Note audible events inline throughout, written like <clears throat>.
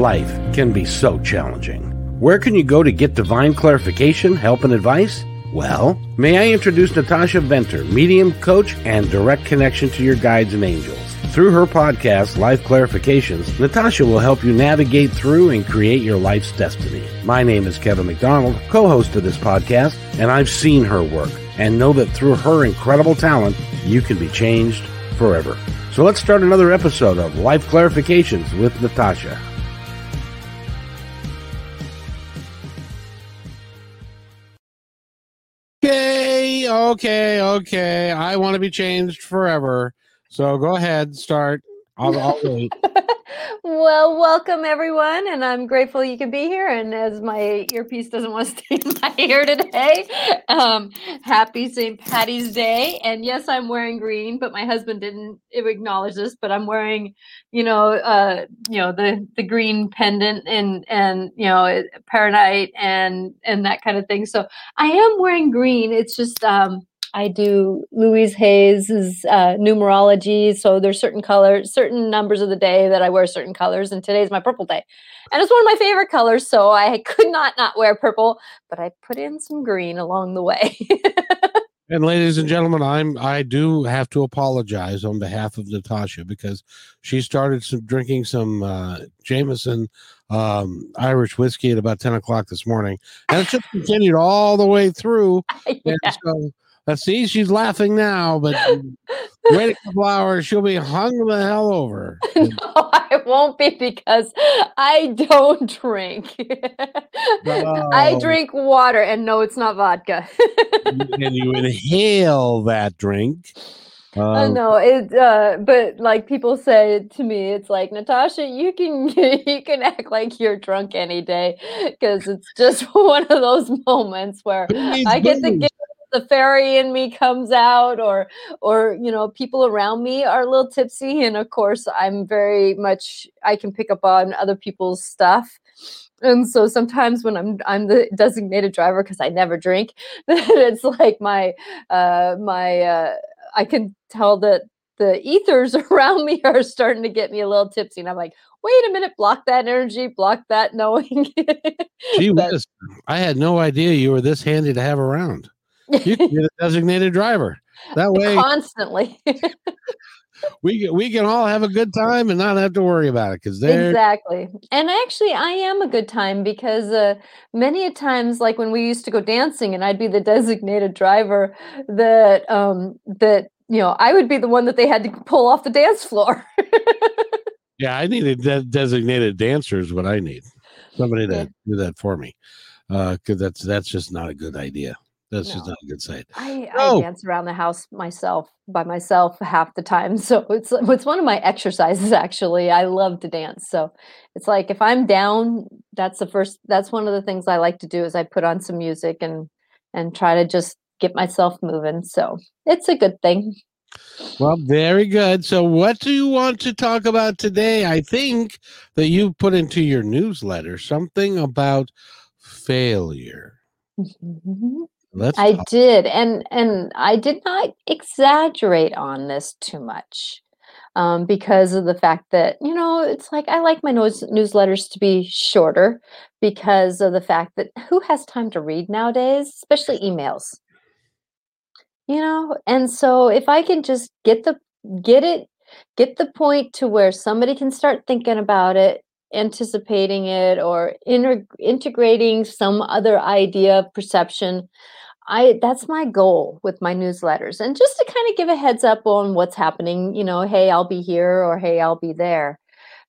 life can be so challenging. Where can you go to get divine clarification, help, and advice? Well, may I introduce Natasha Venter, medium coach and direct connection to your guides and angels. Through her podcast, Life Clarifications, Natasha will help you navigate through and create your life's destiny. My name is Kevin McDonald, co-host of this podcast, and I've seen her work and know that through her incredible talent, you can be changed forever. So let's start another episode of Life Clarifications with Natasha. Okay, okay. I want to be changed forever. So go ahead, start. I'll, I'll wait. <laughs> well, welcome everyone, and I'm grateful you could be here. And as my earpiece doesn't want to stay in my ear today, um, happy St. Patty's Day. And yes, I'm wearing green, but my husband didn't acknowledge this. But I'm wearing, you know, uh, you know, the the green pendant and and you know, prehnite and and that kind of thing. So I am wearing green. It's just um, I do Louise Hayes's uh, numerology. So there's certain colors, certain numbers of the day that I wear certain colors, and today's my purple day, and it's one of my favorite colors. So I <laughs> could not not wear purple, but I put in some green along the way. <laughs> and ladies and gentlemen, I'm I do have to apologize on behalf of Natasha because she started some drinking some uh, Jameson um, Irish whiskey at about 10 o'clock this morning. And it's just continued all the way through. <laughs> yeah. And so Let's see, she's laughing now, but <laughs> wait a couple hours, she'll be hung the hell over. <laughs> no, I won't be because I don't drink. Oh. <laughs> I drink water, and no, it's not vodka. and you inhale that drink. Um, I know it, uh, but like people say to me, it's like Natasha, you can you can act like you're drunk any day because it's just one of those moments where I get to get the fairy in me comes out or or you know people around me are a little tipsy. And of course i'm very much i can pick up on other people's stuff. And so sometimes when i'm i'm the designated driver because i never drink <laughs> it's like my uh my uh i can tell that the ethers <laughs> around me are starting to get me a little tipsy. And i'm like wait a minute block that energy block that knowing. <laughs> Gee whiz, i had no idea you were this handy to have around you can get a designated driver. That <laughs> way, constantly. <laughs> we we can all have a good time and not have to worry about it because they're exactly. And actually, I am a good time because uh, many a times, like when we used to go dancing, and I'd be the designated driver, that um that you know I would be the one that they had to pull off the dance floor. <laughs> yeah, I needed de- designated dancers. What I need somebody to yeah. do that for me because uh, that's that's just not a good idea. That's no. just not a good sign. I, oh. I dance around the house myself by myself half the time. <laughs> So it's it's one of my exercises actually. I love to dance. So it's like if I'm down, that's the first that's one of the things I like to do is I put on some music and and try to just get myself moving. So it's a good thing. Well, very good. So, what do you want to talk about today? I think that you put into your newsletter something about failure. Mm-hmm. Let's I talk. did, and and I did not exaggerate on this too much, um, because of the fact that you know it's like I like my news newsletters to be shorter, because of the fact that who has time to read nowadays, especially emails. You know, and so if I can just get the get it get the point to where somebody can start thinking about it anticipating it or inter- integrating some other idea of perception I that's my goal with my newsletters and just to kind of give a heads up on what's happening, you know, hey, I'll be here or hey, I'll be there.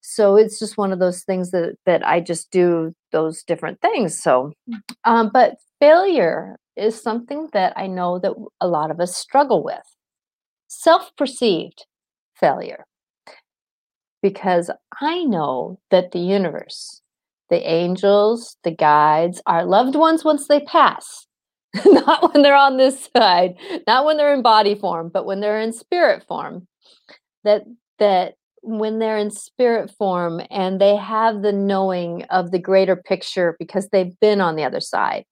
So it's just one of those things that that I just do those different things. So um, but failure is something that I know that a lot of us struggle with. Self-perceived failure. Because I know that the universe, the angels, the guides, our loved ones once they pass, <laughs> not when they're on this side, not when they're in body form, but when they're in spirit form. That that when they're in spirit form and they have the knowing of the greater picture because they've been on the other side.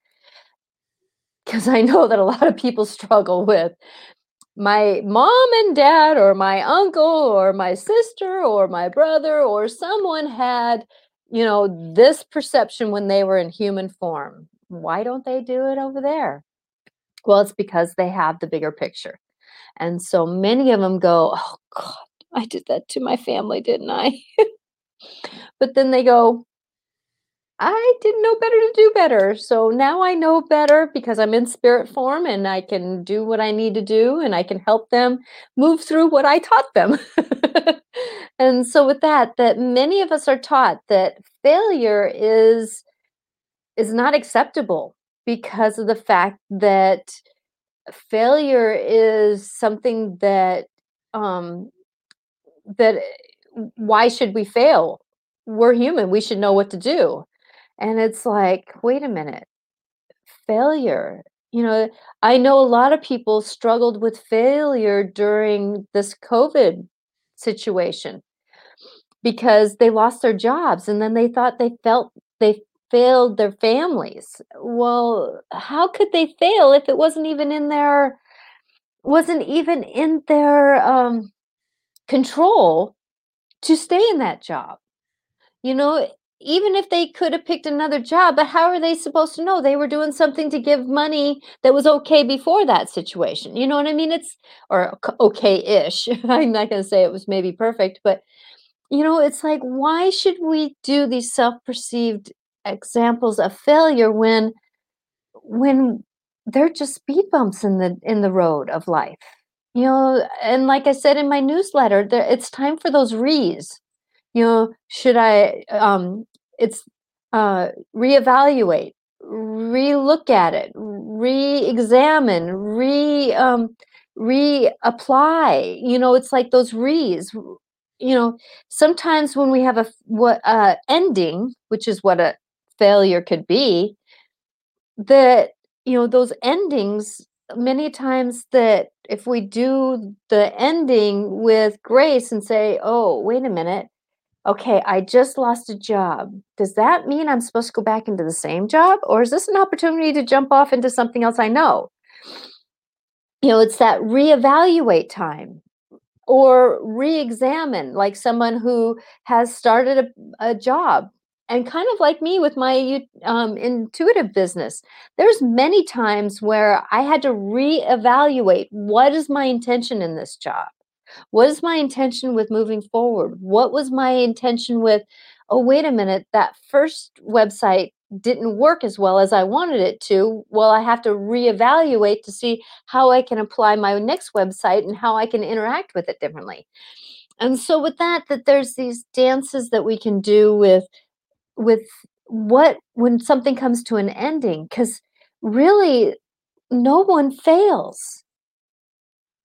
Because I know that a lot of people <laughs> struggle with my mom and dad, or my uncle, or my sister, or my brother, or someone had you know, this perception when they were in human form. Why don't they do it over there? Well, it's because they have the bigger picture. And so many of them go, Oh God, I did that to my family, didn't I? <laughs> but then they go, I didn't know better to do better. So now I know better because I'm in spirit form and I can do what I need to do and I can help them move through what I taught them. <laughs> and so with that that many of us are taught that failure is is not acceptable because of the fact that failure is something that um that why should we fail we're human we should know what to do and it's like wait a minute failure you know i know a lot of people struggled with failure during this covid situation because they lost their jobs and then they thought they felt they failed their families. Well, how could they fail if it wasn't even in their wasn't even in their um, control to stay in that job? You know, even if they could have picked another job, but how are they supposed to know they were doing something to give money that was okay before that situation? You know what I mean? It's or okay-ish. <laughs> I'm not going to say it was maybe perfect, but you know, it's like why should we do these self-perceived examples of failure when when they're just speed bumps in the in the road of life you know and like i said in my newsletter there it's time for those re's you know should i um it's uh reevaluate re-look at it re-examine re um reapply you know it's like those re's you know. Sometimes when we have a what uh ending which is what a failure could be that you know those endings many times that if we do the ending with grace and say oh wait a minute okay i just lost a job. Does that mean i'm supposed to go back into the same job or is this an opportunity to jump off into something else i know? You know it's that reevaluate time or re-examine like someone who has started a, a job. And kind of like me with my um, intuitive business there's many times where i had to reevaluate what is my intention in this job what is my intention with moving forward? What was my intention with oh wait a minute that first website didn't work as well as i wanted it to. Well i have to reevaluate to see how i can apply my next website and how i can interact with it differently. And so with that that there's these dances that we can do with with what when something comes to an ending because really no one fails.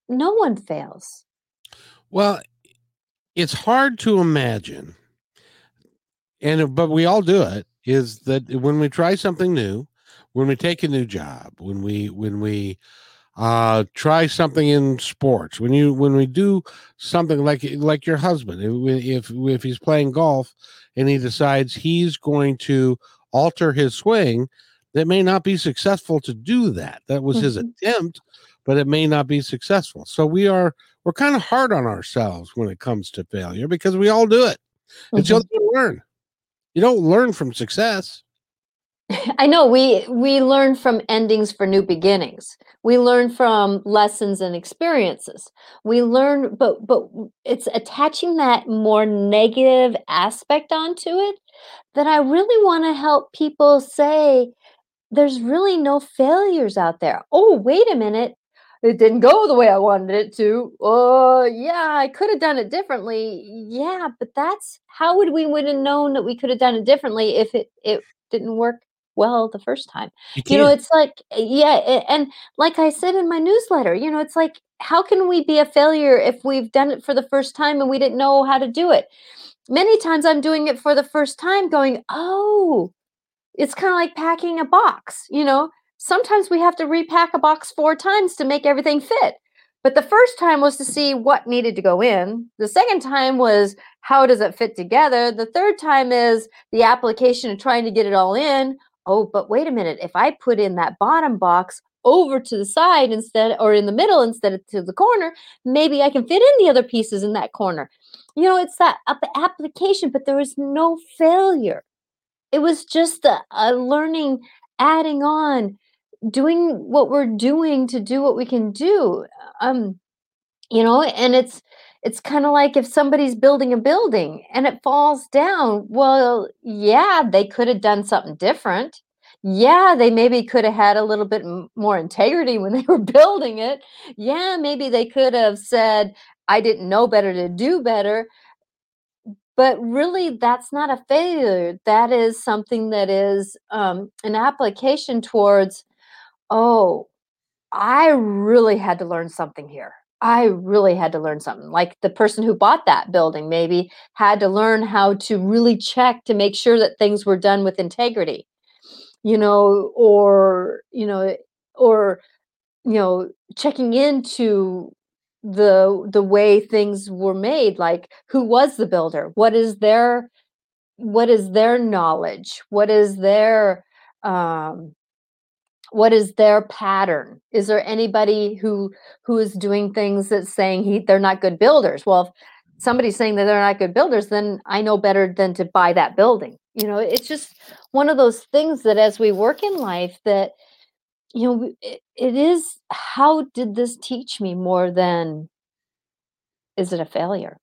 No one fails well it's hard to imagine and but we all do it is that when we try something new when we take a new job when we when we uh try something in sports when you when we do something like like your husband if if he's playing golf and he decides he's going to alter his swing, that may not be successful to do that. That was mm-hmm. his attempt, but it may not be successful. So we are we're kind of hard on ourselves when it comes to failure because we all do it mm-hmm. until you learn. You don't learn from success. <laughs> I know we we learn from endings for new beginnings. We learn from lessons and experiences. We learn but but it's attaching that more negative aspect onto it that I really want to help people say there's really no failures out there. Oh, wait a minute. It didn't go the way I wanted it to. Oh, uh, yeah, I could have done it differently. Yeah, but that's how would we would have known that we could have done it differently if it it didn't work well the first time. You, you know, it's like, yeah. And like I said in my newsletter, you know, it's like, how can we be a failure if we've done it for the first time and we didn't know how to do it? Many times I'm doing it for the first time, going, oh, it's kind of like packing a box, you know. Sometimes we have to repack a box four times to make everything fit. But the first time was to see what needed to go in. The second time was how does it fit together? The third time is the application of trying to get it all in oh, but wait a minute, if I put in that bottom box, over to the side instead or in the middle instead of to the corner, maybe I can fit in the other pieces in that corner. You know, it's that application, but there was no failure. It was just a, a learning, adding on, doing what we're doing to do what we can do. Um, you know, and it's it's kind of like if somebody's building a building and it falls down. Well, yeah, they could have done something different. Yeah, they maybe could have had a little bit more integrity when they <laughs> were building it. Yeah, maybe they could have said, I didn't know better to do better. But really, that's not a failure. That is something that is um, an application towards, oh, I really had to learn something here. I really had to learn something. Like the person who bought that building maybe had to learn how to really check to make sure that things were done with integrity, you know, or, you know, or, you know, checking into the the way things were made like who was the builder what is their what is their knowledge what is their um what is their pattern? Is there anybody who who is doing things that's saying he they're not good builders? Well if somebody's saying that they're not good builders then i know better than to buy that building. You know it's just one of those things that as we work in life that you know it, it is how did this teach me more than is it a failure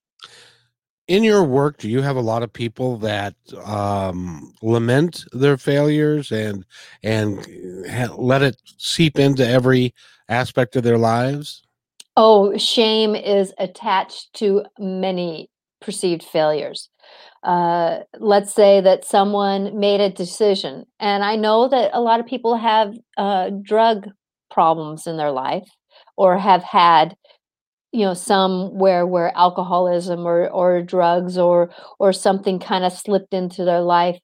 in your work do you have a lot of people that um, lament their failures and and ha- let it seep into every aspect of their lives? Oh shame is attached to many perceived failures. Uh, let's say that someone made a decision and i know that a lot of people have uh, drug problems in their life or have had you know somewhere where alcoholism or or drugs or or something kind of slipped into their life.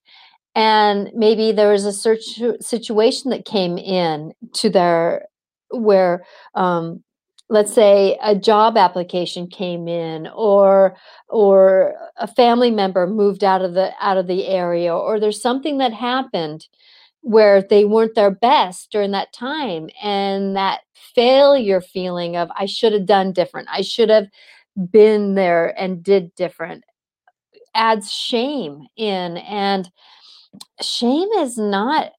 And maybe there was a search situation that came in to their where um, let's say a job application came in or or a family member moved out of the out of the area or there's something that happened where they weren't their best during that time and that failure feeling of i should have done different. I should have been there and did different. Adds shame in and shame is not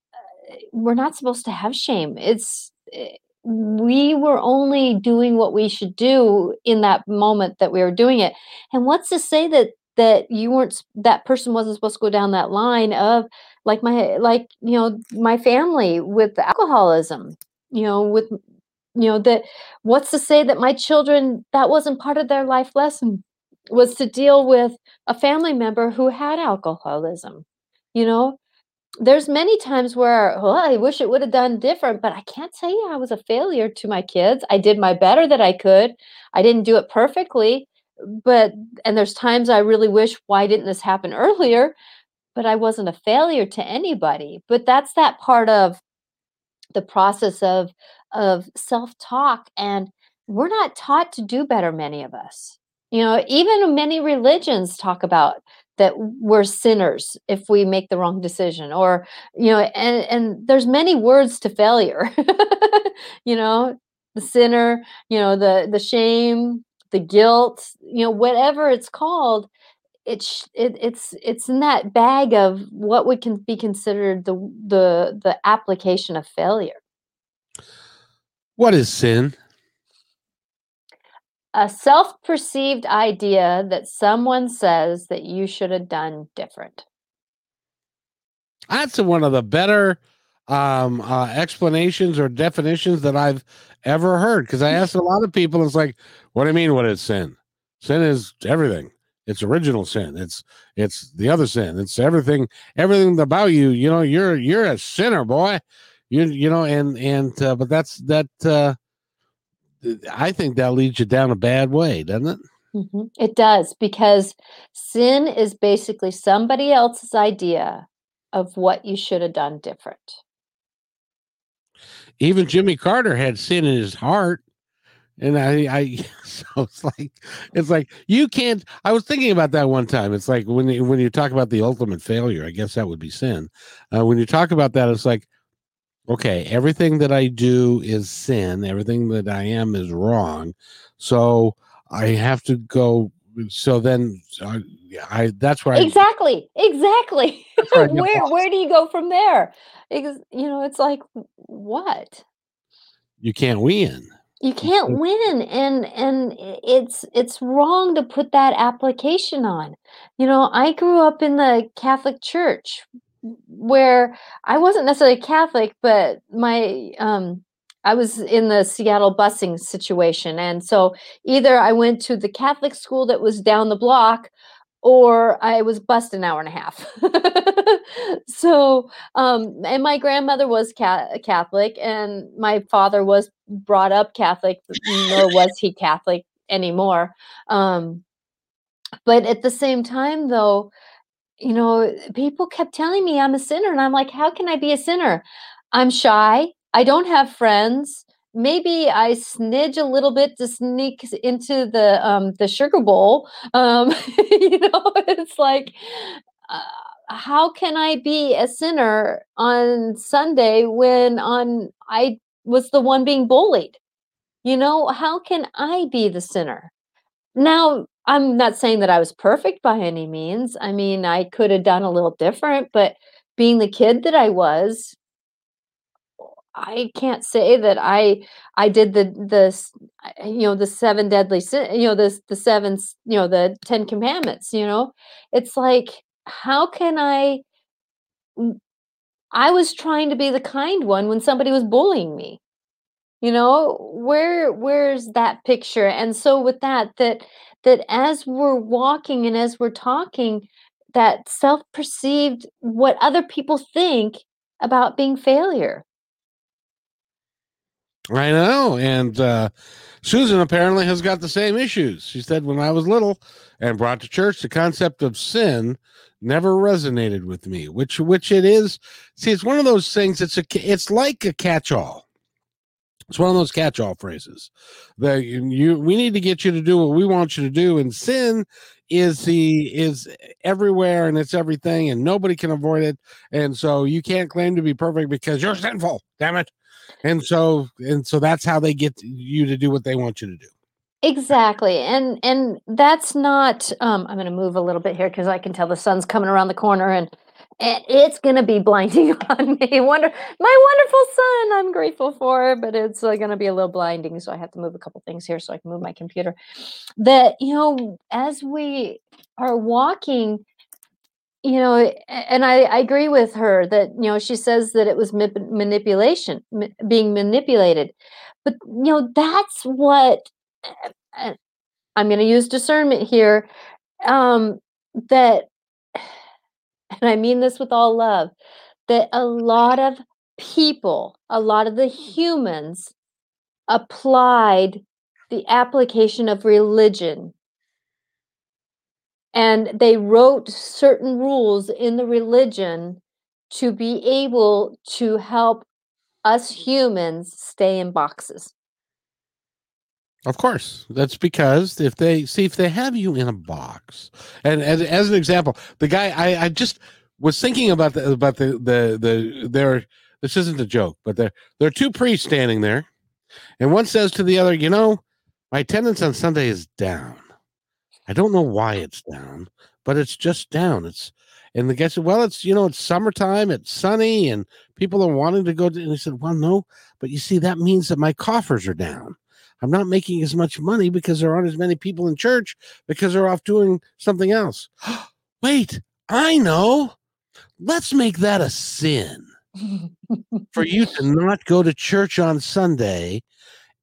we're not supposed to have shame. It's eh, we were only doing what we should do in that moment that we were doing it. And what's to say that that you weren't that person wasn't supposed to go down that line of like my like you know my family with alcoholism you know with you know that what's to say that my children that wasn't part of their life lesson was to deal with a family member who had alcoholism you know there's many times where well, i wish it would have done different but i can't say i was a failure to my kids i did my better that i could i didn't do it perfectly but and there's times I really wish why didn't this happen <laughs> earlier? But I wasn't a failure to anybody. But that's that part of the process of of self-talk and we're not taught to do better many of us. You know, even many religions talk about that we're sinners if we make the wrong decision or you know and and there's many words to failure <laughs> you know the sinner you know the the shame the guilt, you know, whatever it's called, it's it, it's it's in that bag of what would can be considered the the the application of failure. What is sin? A self-perceived idea that someone says that you should have done different. That's one of the better um, uh, explanations or definitions that I've ever heard. Because I asked a lot of people, it's like, what do you mean? What is sin? Sin is everything. It's original sin. It's it's the other sin. It's everything. Everything about you. You know, you're you're a sinner, boy. You you know, and and uh, but that's that. Uh, I think that leads you down a bad way, doesn't it? Mm-hmm. It does because sin is basically somebody else's idea of what you should have done different even Jimmy Carter had sin in his heart. And I, I, <laughs> so it's like, it's like you can't. I was thinking about that one time. It's like when you, when you talk about the ultimate failure, I guess that would be sin. Uh, when you talk about that, it's like, okay, everything that I do is sin, everything that I am is wrong. So I have to go. So then uh, I, I that's where exactly, I, exactly. <laughs> where where, where do you go from there? Because, you know, it's like, what? You can't win you can't win and and it's it's wrong to put that application on you know i grew up in the catholic church where I wasn't necessarily Catholic, but my um, I was in the Seattle busing situation, and so either I went to the Catholic school that was down the block, or I was bused an hour and a half. <laughs> so, um, and my grandmother was Catholic, and my father was brought up Catholic, nor <laughs> was he Catholic anymore. Um, but at the same time, though, you know, people kept telling me I'm a sinner. And I'm like, how can I be a sinner? I'm shy. I don't have friends. Maybe I snidge a little bit to sneak into the um, the sugar bowl. Um, <laughs> you know, <laughs> it's like, uh, how can I be a sinner on Sunday when on I was the one being bullied? You know, how can I be the sinner? Now, I'm not saying that I was perfect by any means. I mean, I could have done a little different, but being the kid that I was, I can't say that I I did the the you know the seven deadly sin you know the the seven you know the 10 commandments, you know. It's like how can I I was trying to be the kind one when somebody was bullying me. You know, where where's that picture? And so with that that that as we're walking and as we're talking, that self perceived what other people think about being failure. I know. And uh, Susan apparently has got the same issues. She said, when I was little and brought to church, the concept of sin never resonated with me, which which it is. See, it's one of those things. It's a it's like a catch all. It's one of those catch-all phrases that you, you we need to get you to do what we want you to do, and sin is the is everywhere and it's everything, and nobody can avoid it, and so you can't claim to be perfect because you're sinful. Damn it! And so and so that's how they get you to do what they want you to do. Exactly. And and that's not um I'm going to move a little bit here cuz I can tell the sun's coming around the corner and it's going to be blinding <laughs> on me. Wonder my wonderful son, I'm grateful for, but it's uh, to be a little blinding. So I have to move a couple things here so I can move my computer. That you know, as we are walking, you know, and I, I agree with her that you know she says that it was ma- manipulation, ma- being manipulated, but you know that's what uh, I'm going to use discernment here. Um, that and I mean this with all love, that a lot of people, a lot of the humans applied the application of religion. And they wrote certain rules in the religion to be able to help us humans stay in boxes. Of course, that's because if they see if they have you in a box, and as, as an example, the guy I, I just was thinking about the about the the the there. This isn't a joke, but there there are two priests standing there, and one says to the other, "You know, my attendance on Sunday is down. I don't know why it's down, but it's just down. It's and the guy said, Well, it's you know, it's summertime, it's sunny, and people are wanting to go to and he said, Well, no, but you see, that means that my coffers are down. I'm not making as much money because there aren't as many people in church because they're off doing something else. <gasps> Wait, I know. Let's make that a sin <laughs> for you to not go to church on Sunday.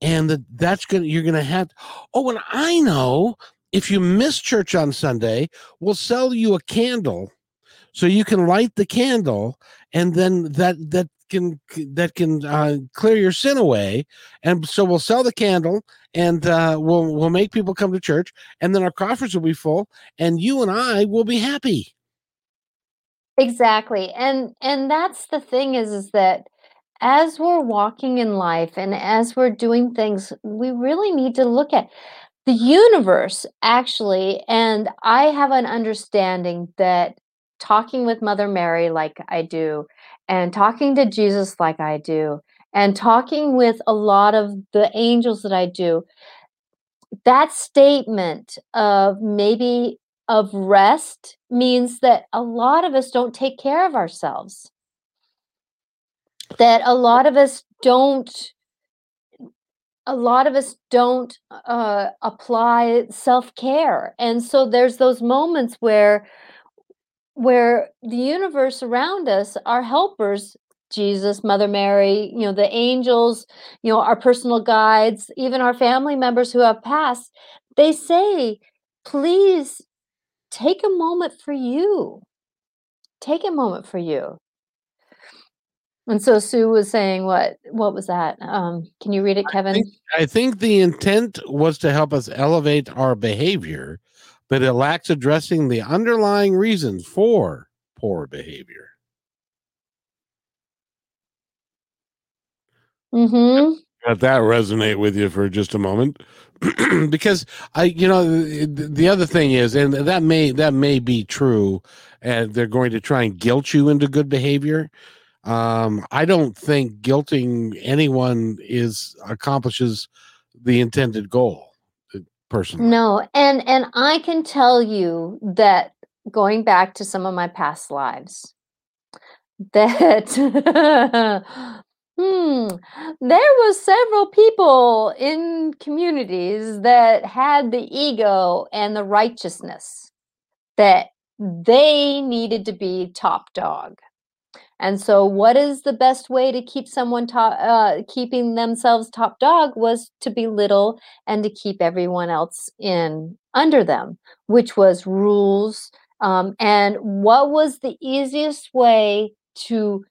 And that that's gonna you're gonna have oh, and I know if you miss church on Sunday, we'll sell you a candle so you can light the candle and then that that can that can uh, clear your sin away and so we'll sell the candle and uh, we'll we'll make people come to church and then our coffers will be full and you and i will be happy. Exactly and and that's the thing is is that as we're walking in life and as we're doing things we really need to look at the universe actually and i have an understanding that talking with Mother Mary like I do, and talking to Jesus like I do, and talking with a lot of the angels that I do, that statement of maybe of rest means that a lot of us don't take care of ourselves. That a lot of us don't a lot of us don't uh, apply self-care and so there's those moments where where the universe around us our helpers jesus mother mary you know the angels you know our personal guides even our family members who have passed they say please take a moment for you take a moment for you and so Sue was saying, what what was that? Um, can you read it, Kevin? I think, I think the intent was to help us elevate our behavior, but it lacks addressing the underlying reasons for poor behavior. Mm-hmm. Let that resonate with you for just a moment. <clears throat> because I, you know, the, the other thing is, and that may that may be true, and they're going to try and guilt you into good behavior um, I don't think guilting anyone is accomplishes the intended goal. Personally, no, and and I can tell you that going back to some of my past lives, that <laughs> hmm, there was several people in communities that had the ego and the righteousness that they needed to be top dog and so, what is the best way to keep someone top, uh, keeping themselves top dog was to belittle and to keep everyone else in under them, which was rules. Um, and what was the easiest way to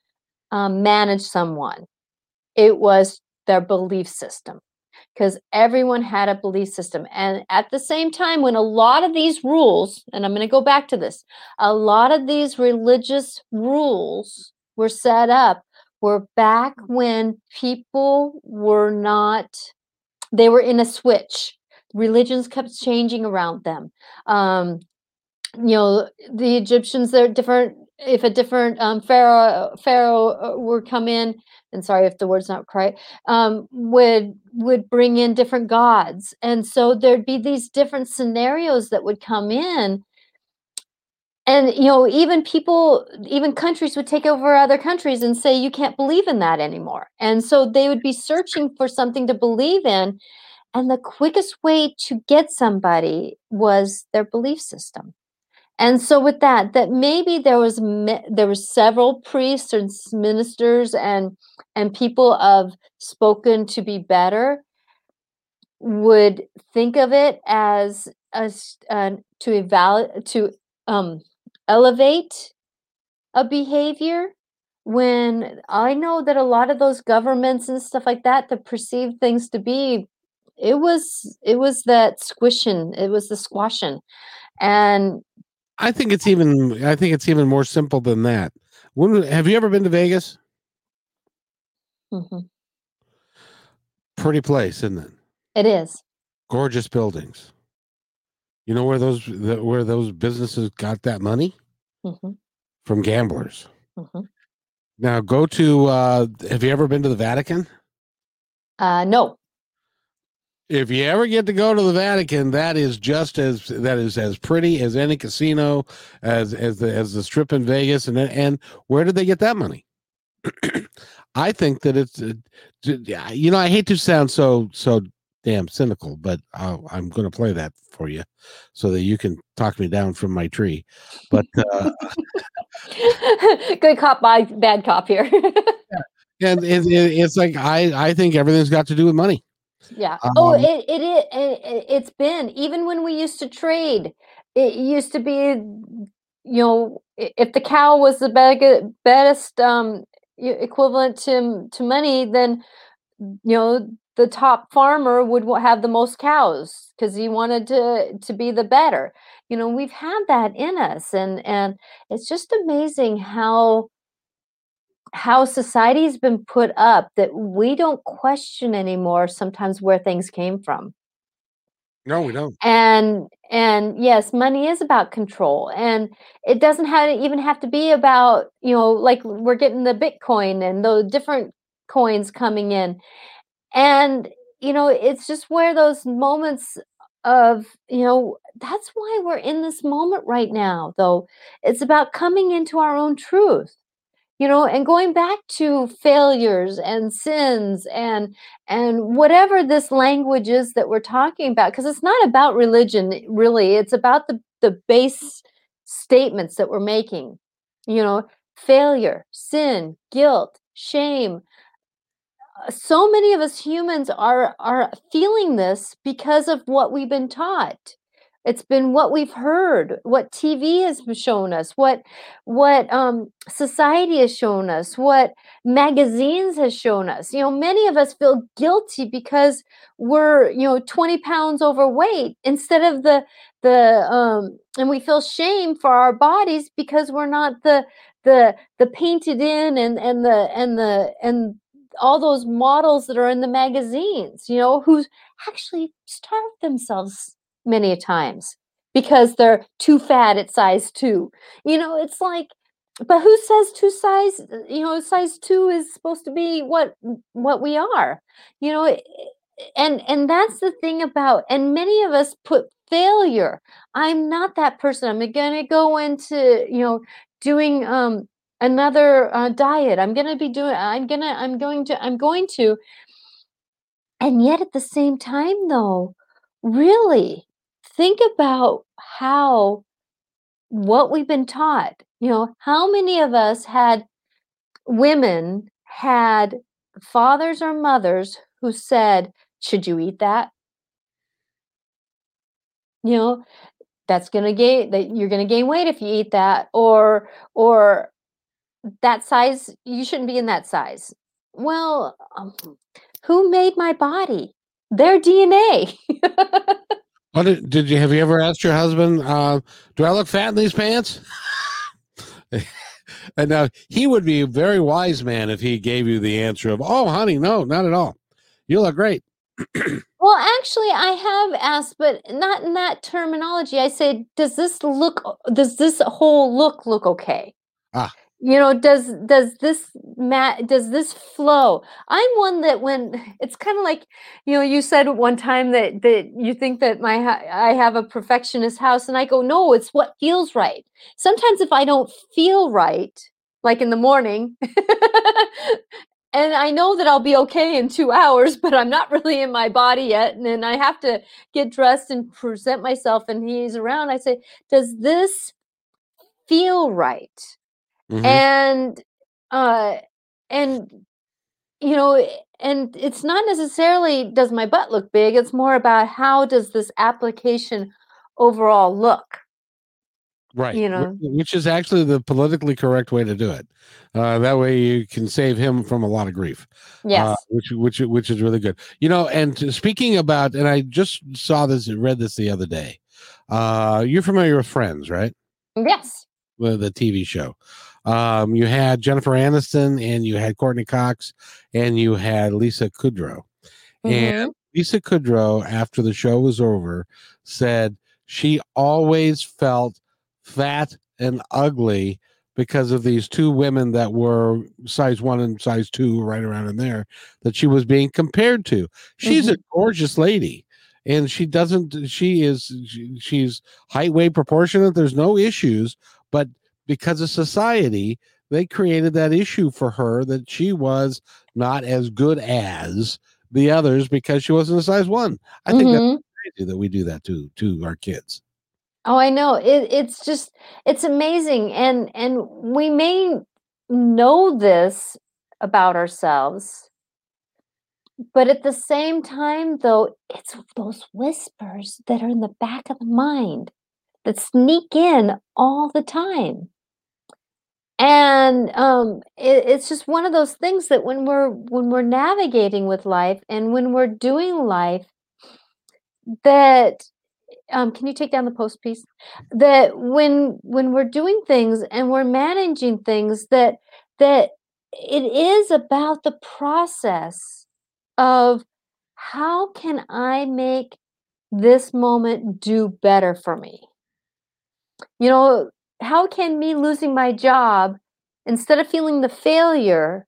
um, manage someone? It was their belief system because everyone had a belief system. And at the same time, when a lot of these rules, and I'm going to go back to this, a lot of these religious rules were set up were back when people were not they were in a switch. Religions kept changing around them. Um, you know the egyptians they're different if a different um, pharaoh pharaoh uh, would come in and sorry if the word's not correct um, would would bring in different gods. And so there'd be these different scenarios that would come in and you know even people even countries would take over other countries and say you can't believe in that anymore. And so they would be searching for something to believe in and the quickest way to get somebody was their belief system. And so with that that maybe there was there was several priests and ministers and and people of spoken to be better would think of it as as uh, to evaluate to um elevate a behavior when I know that a lot of those governments and stuff like that that perceive things to be it was it was that squishing it was the squashing and I think it's even I think it's even more simple than that. When have you ever been to Vegas? Mm-hmm. Pretty place, isn't it? It is. Gorgeous buildings. You know where those where those businesses got that money? Mm-hmm. From gamblers. Mm-hmm. Now go to. Uh, have you ever been to the Vatican? Uh, no. If you ever get to go to the Vatican, that is just as that is as pretty as any casino, as as the as the Strip in Vegas, and and where did they get that money? <clears throat> I think that it's, uh, you know, I hate to sound so so damn cynical, but i am going to play that for you so that you can talk me down from my tree. But <laughs> uh, good cop, by bad cop here. <laughs> yeah. And it, it, it's like I I think everything's got to do with money. Yeah. Um, oh, it it is. It, it's been even when we used to trade. It used to be, you know, if the cow was the best um, equivalent to to money, then you know the top farmer would have the most cows because he wanted to to be the better. You know we've had that in us and and it's just amazing how how society's been put up that we don't question anymore sometimes where things came from. No, we don't. And and yes, money is about control, and it doesn't have to even have to be about you know like we're getting the Bitcoin and the different coins coming in, and you know it's just where those moments of you know that's why we're in this moment right now though. It's about coming into our own truth you know and going back to failures and sins and and whatever this language is that we're talking about because it's not about religion eh, really. It's about the the base statements that we're making you know failure sin guilt shame so many of us humans are are feeling this because of what we've been taught it's been what we've heard, what TV has shown us, what what um, society has shown us, what magazines has shown us. You know, many of us feel guilty because we're you know 20 pounds overweight instead of the the um, and we feel shame for our bodies because we're not the the the painted in and and the and the and all those models that are in the magazines, you know, who actually starved themselves many times because they're too fat at size two. You know, it's like, but who says two size? You know, size two is supposed to be what what we are. You know, and and that's the thing about. And many of us put failure. I'm not that person. I'm gonna go into you know doing um another uh, diet. I'm gonna be doing. I'm gonna. I'm going to. I'm going to. And yet, at the same time, though, really, think about how what we've been taught. You know, how many of us had women had fathers or mothers who said, Should you eat that? You know, that's gonna gain that you're gonna gain weight if you eat that, or or that size, you shouldn't be in that size. Well, um, who made my body? Their DNA. <laughs> What did, did you have you ever asked your husband, uh, do I look fat in these pants? <laughs> and now he would be a very wise man if he gave you the answer of, oh, honey, no, not at all. You look great. <clears throat> well, actually, I have asked, but not in that terminology. I say, does this look, does this whole look look okay? Ah you know does does this mat does this flow? I'm one that when it's kind of like you know you said one time that that you think that my i have a perfectionist house and i go no it's what feels right. Sometimes if i don't feel right like in the morning <laughs> and i know that i'll be okay in two hours but i'm not really in my body yet and then i have to get dressed and present myself and he's around i say does this feel right Mm-hmm. And uh and you know and it's not necessarily does my butt look big? It's more about how does this application overall look? Right you know? which is actually the politically correct way to do it. Uh, that way you can save him from a lot of grief uh, yes. uh, which which which is really good. You know and speaking about and i just saw this read this the other day uh you're familiar with friends right? Yes. The, the tv show um, you had Jennifer Aniston and you had Courteney Cox and you had Lisa Kudrow. Mm-hmm. And Lisa Kudrow, after the show was over, said she always felt fat and ugly because of these two women that were size one and size two, right around in there, that she was being compared to. She's mm-hmm. a gorgeous lady and she doesn't she is she, she's height weight proportionate there's no issues but because of society, they created that issue for her that she was not as good as the others because she wasn't a size one. I think mm-hmm. that's crazy that we do that to to our kids. Oh, I know. It, it's just it's amazing, and and we may know this about ourselves, but at the same time, though, it's those whispers that are in the back of the mind that sneak in all the time and um, it, it's just one of those things that when we're when we're navigating with life and when we're doing life that um, can you take down the post piece that when when we're doing things and we're managing things that that it is about the process of how can i make this moment do better for me? You know, how can me losing my job, instead of feeling the failure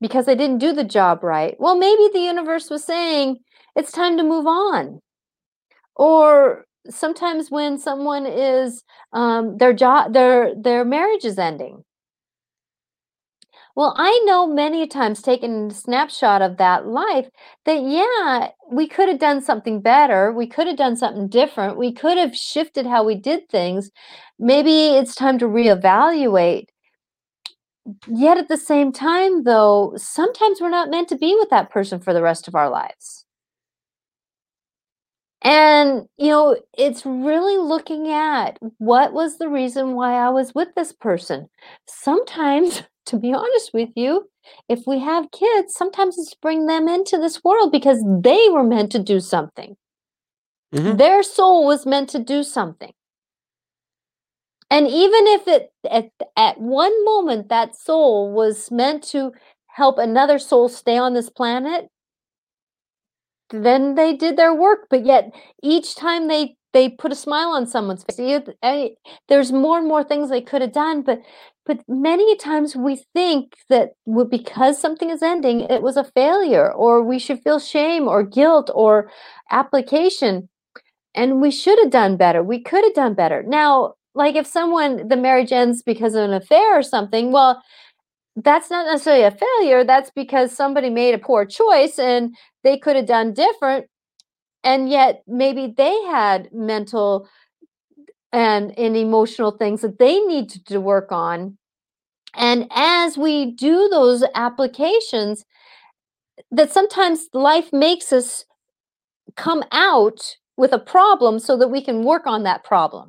because I didn't do the job right, well, maybe the universe was saying it's time to move on. Or sometimes when someone is um, their job, their their marriage is ending. Well, I know many times taking a snapshot of that life that, yeah, we could have done something better. We could have done something different. We could have shifted how we did things. Maybe it's time to reevaluate. Yet at the same time, though, sometimes we're not meant to be with that person for the rest of our lives. And, you know, it's really looking at what was the reason why I was with this person. Sometimes to be honest with you, if we have kids, sometimes it's bring them into this world because they were meant to do something. Mm-hmm. Their soul was meant to do something. And even if it at, at one moment that soul was meant to help another soul stay on this planet, then they did their work. But yet each time they they put a smile on someone's face. There's more and more things they could have done, but but many times we think that because something is ending, it was a failure, or we should feel shame or guilt or application. And we should have done better. We could have done better. Now, like if someone, the marriage ends because of an affair or something, well, that's not necessarily a failure. That's because somebody made a poor choice and they could have done different. And yet maybe they had mental and in emotional things that they need to, to work on. And as we do those applications, that sometimes life makes us come out with a problem so that we can work on that problem.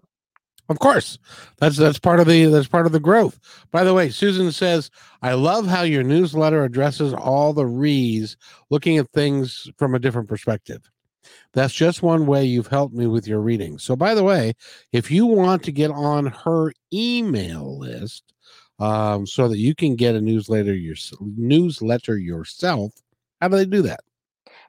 Of course. That's that's part of the that's part of the growth. By the way, Susan says, "I love how your newsletter addresses all the re's looking at things from a different perspective." That's just one way you've helped me with your reading. So, by the way, if you want to get on her email list um, so that you can get a newsletter, your, newsletter yourself, how do they do that?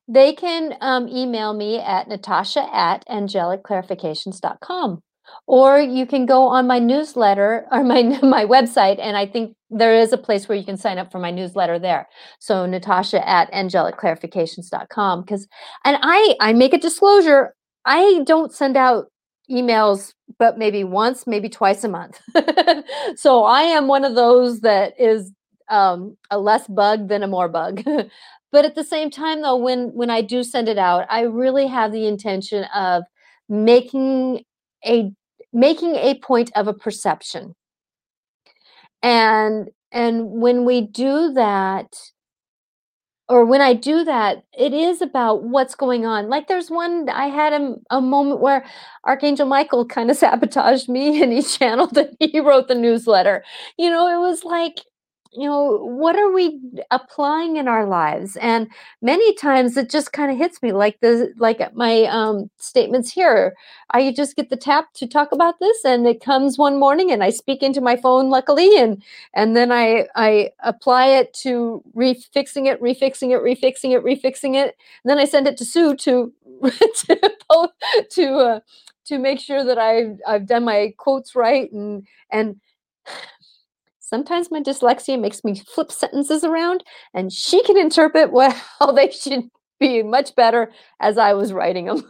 They can um, email me at natasha at angelicclarifications.com or you can go on my newsletter <laughs> or my my website and i think there is a place where you can sign up for my newsletter there. So natasha at angelicclarifications.com because and i i make a disclosure i don't send out emails but maybe once maybe twice a month. <laughs> So i am one of those that is um, a less bug than a more bug. <laughs> But at the same time though when when i do send it out i really have the intention of making a making a point of a perception and and when we do that or when I do that, it is about what's going on. Like there's one, I had a, a moment where Archangel Michael kind of sabotaged me <laughs> and he channeled that he wrote the newsletter. You know, it was like, you know what are we applying in our lives? And many times it just kind of hits me like the like my um statements here i just get the tap to talk about this and it comes one morning and i speak into my phone luckily and and then i i apply it to refixing it refixing it refixing it refixing it and then i send it to sue to <laughs> to to uh, to make sure that i've i've done my quotes right and and sometimes my dyslexia makes me flip sentences around and she can interpret <laughs> well they should be much better as I was writing them.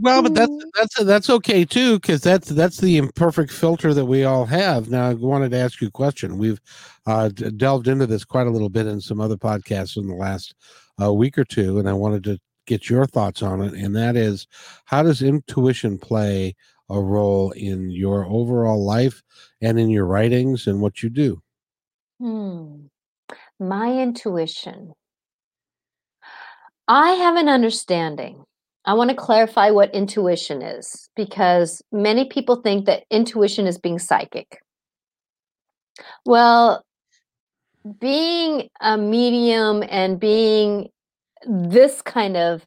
well, but that's that's that's okay too because that's that's the imperfect filter that we all have. Now, I wanted to ask you a question. We've uh, delved into this quite a little bit in some other podcasts in the last uh, week or two, and I wanted to get your thoughts on it. And that is, how does intuition play a role in your overall life and in your writings and what you do? Hmm. My intuition. I have an understanding. I want to clarify what intuition is because many people think that intuition is being psychic. Well, being a medium and being this kind of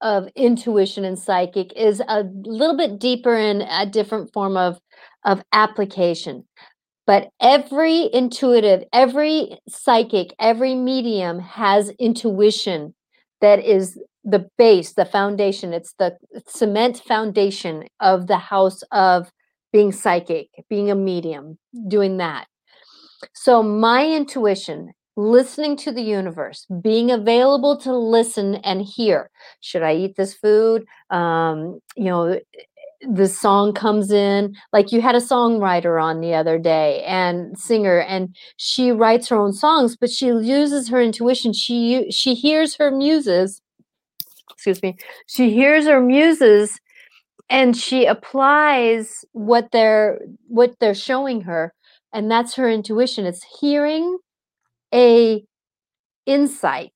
of intuition and psychic is a little bit deeper in a different form of of application but every intuitive every psychic every medium has intuition that is the base, the foundation. It's the cement foundation of the house of being psychic, being a medium, doing that. So, my intuition, listening to the universe, being available to listen and hear. Should I eat this food? Um, you know, the song comes in like you had a songwriter on the other day and singer and she writes her own songs but she uses her intuition she she hears her muses excuse me she hears her muses and she applies what they're what they're showing her and that's her intuition it's hearing a insight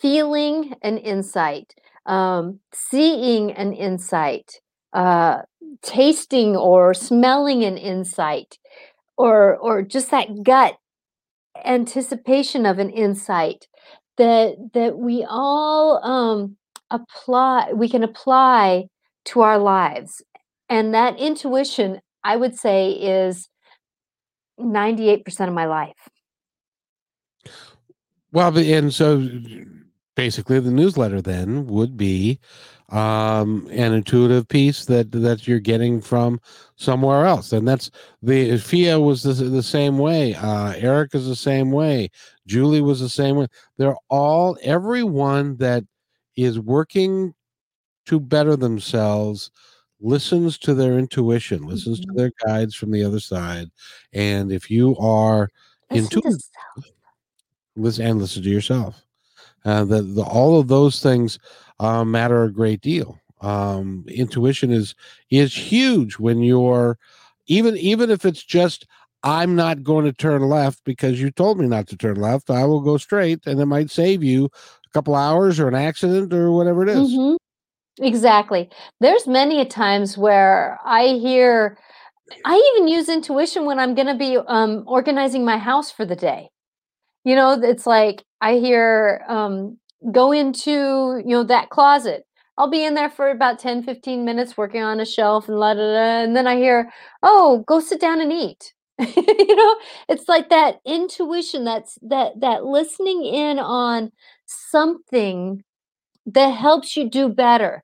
feeling an insight um, seeing an insight, uh, tasting or smelling an insight, or or just that gut anticipation of an insight that that we all um, apply we can apply to our lives. And that intuition i would say is 98% of my life. Well and so basically the newsletter then would be um, an intuitive piece that that you're getting from somewhere else and that's the fia was the, the same way uh, eric is the same way julie was the same way. They're all everyone that is working to better themselves listens to their intuition listens mm-hmm. to their guides from the other side and if you are intuitive listen and listen to yourself uh, the, the, all of those things uh, matter a great deal. Um, intuition is is huge when you're even even if it's just I'm not going to turn left because you told me not to turn left. I will go straight, and it might save you a couple hours or an accident or whatever it is. Mm-hmm. Exactly. There's many a times where I hear. I even use intuition when I'm going to be um, organizing my house for the day you know it's like i hear um go into you know that closet i'll be in there for about 10 15 minutes working on a shelf and la da da and then i hear oh go sit down and eat <laughs> you know it's like that intuition that's that that listening in on something that helps you do better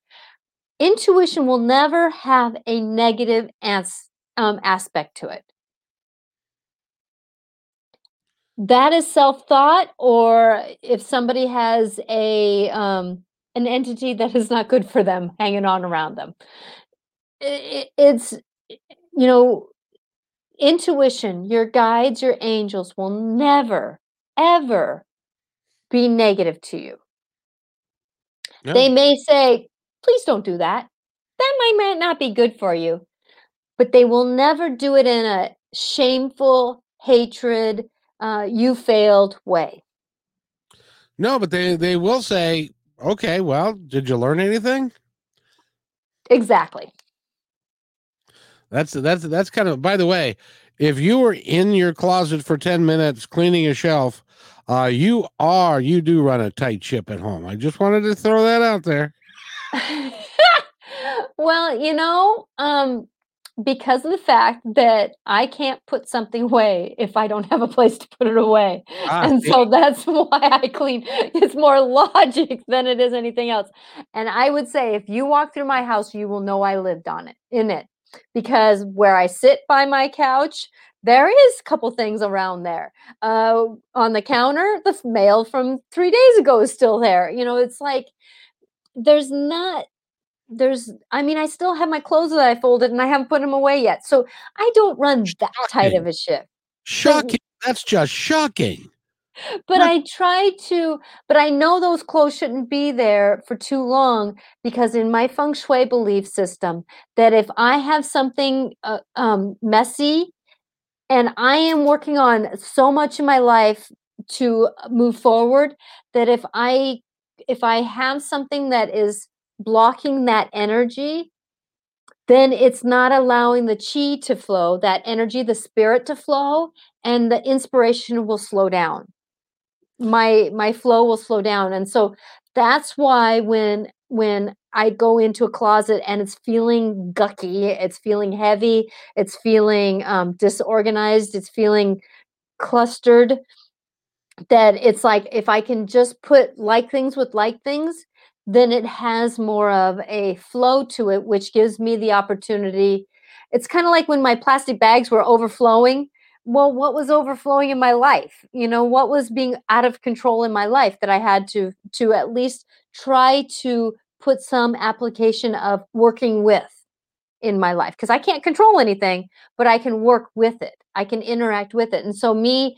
intuition will never have a negative as, um, aspect to it. That is self-thought or if somebody has a um an entity that is not good for them hanging on around them. It, it's you know intuition your guides your angels will never ever be negative to you. No. they may say please don't do that that might, might not be good for you but they will never do it in a shameful hatred uh, you failed way. No, but they they will say, okay, well, did you learn anything? Exactly. That's that's that's kind of. By the way, if you were in your closet for ten minutes cleaning a shelf, uh, you are you do run a tight ship at home. I just wanted to throw that out there. <laughs> well, you know, um, because of the fact that I can't put something away if I don't have a place to put it away. Ah, and so that's <laughs> why I clean. It's more logic than it is anything else. And I would say if you walk through my house, you will know I lived on it in it. Because where I sit by my couch, there is a couple things around there. Uh, on the counter, the mail from three days ago is still there. You know, it's like there's not there's i mean i still have my clothes that i folded and i haven't put them away yet so i don't run that tight of a ship shocking but, that's just shocking but what? i try to but i know those clothes shouldn't be there for too long because in my feng shui belief system that if i have something uh, um, messy and i am working on so much in my life to move forward that if i if i have something that is blocking that energy, then it's not allowing the chi to flow, that energy, the spirit to flow, and the inspiration will slow down. My my flow will slow down. And so that's why when when I go into a closet and it's feeling gucky, it's feeling heavy, it's feeling um, disorganized, it's feeling clustered. That it's like if I can just put like things with like things, then it has more of a flow to it, which gives me the opportunity. It's kind of like when my plastic bags were overflowing. Well, what was overflowing in my life? You know, what was being out of control in my life that I had to to at least try to put some application of working with in my life because I can't control anything, but I can work with it. I can interact with it. And so me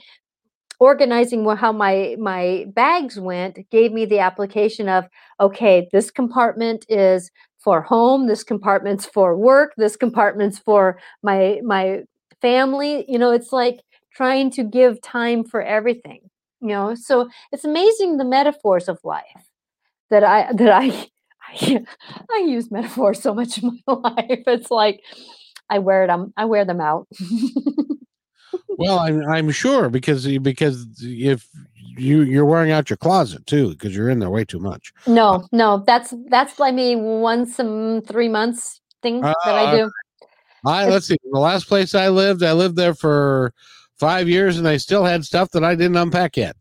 organizing how my my bags went gave me the application of okay this compartment is for home this compartment's for work this compartment's for my my family. You know it's like trying to give time for everything you know? So it's amazing the metaphors of life that i that i <laughs> i, I use metaphors so much in my <laughs> life. It's like i wear them i wear them out <laughs> well, I'm I'm sure because because if you you're wearing out your closet too because you're in there way too much. No, no, that's that's like me once in three months thing uh, that I do. I let's see. The last place I lived, I lived there for five years, and I still had stuff that I didn't unpack yet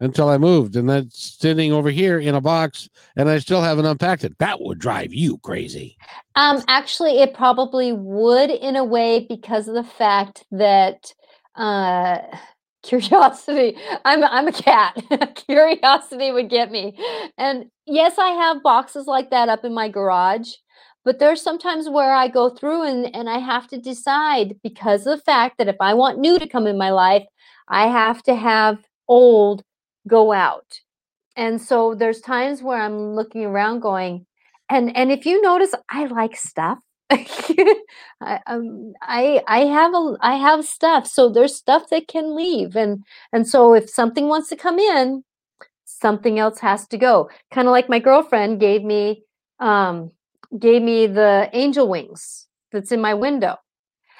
until I moved, and that's sitting over here in a box, and I still haven't unpacked it. That would drive you crazy. Um, actually, it probably would in a way because of the fact that uh, <laughs> curiosity. I'm I'm a cat. <laughs> curiosity would get me, and yes, I have boxes like that up in my garage. But there's sometimes where I go through and, and I have to decide because of the fact that if I want new to come in my life, I have to have old go out. And so there's times where I'm looking around going, and and if you notice, I like stuff. <laughs> I, um, I I have a I have stuff. So there's stuff that can leave, and and so if something wants to come in, something else has to go. Kind of like my girlfriend gave me um, gave me the angel wings that's in my window.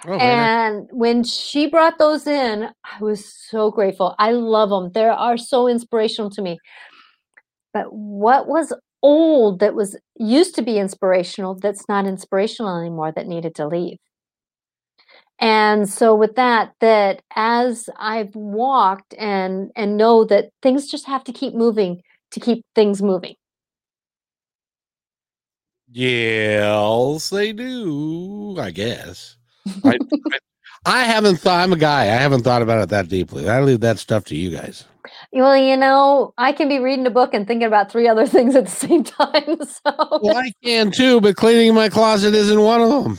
Oh, and when she brought those in, I was so grateful. I love them. They are so inspirational to me. But what was old that was used to be inspirational that's not inspirational anymore that needed to leave? And so with that that as I've walked and and know that things just have to keep moving to keep things moving. Yes, they do, I guess. I, I, haven't thought. I'm a guy. I haven't thought about it that deeply. I leave that stuff to you guys. Well, you know, I can be reading a book and thinking about three other <laughs> things at the same time. <laughs> So well, I can too, but cleaning my closet isn't one of them,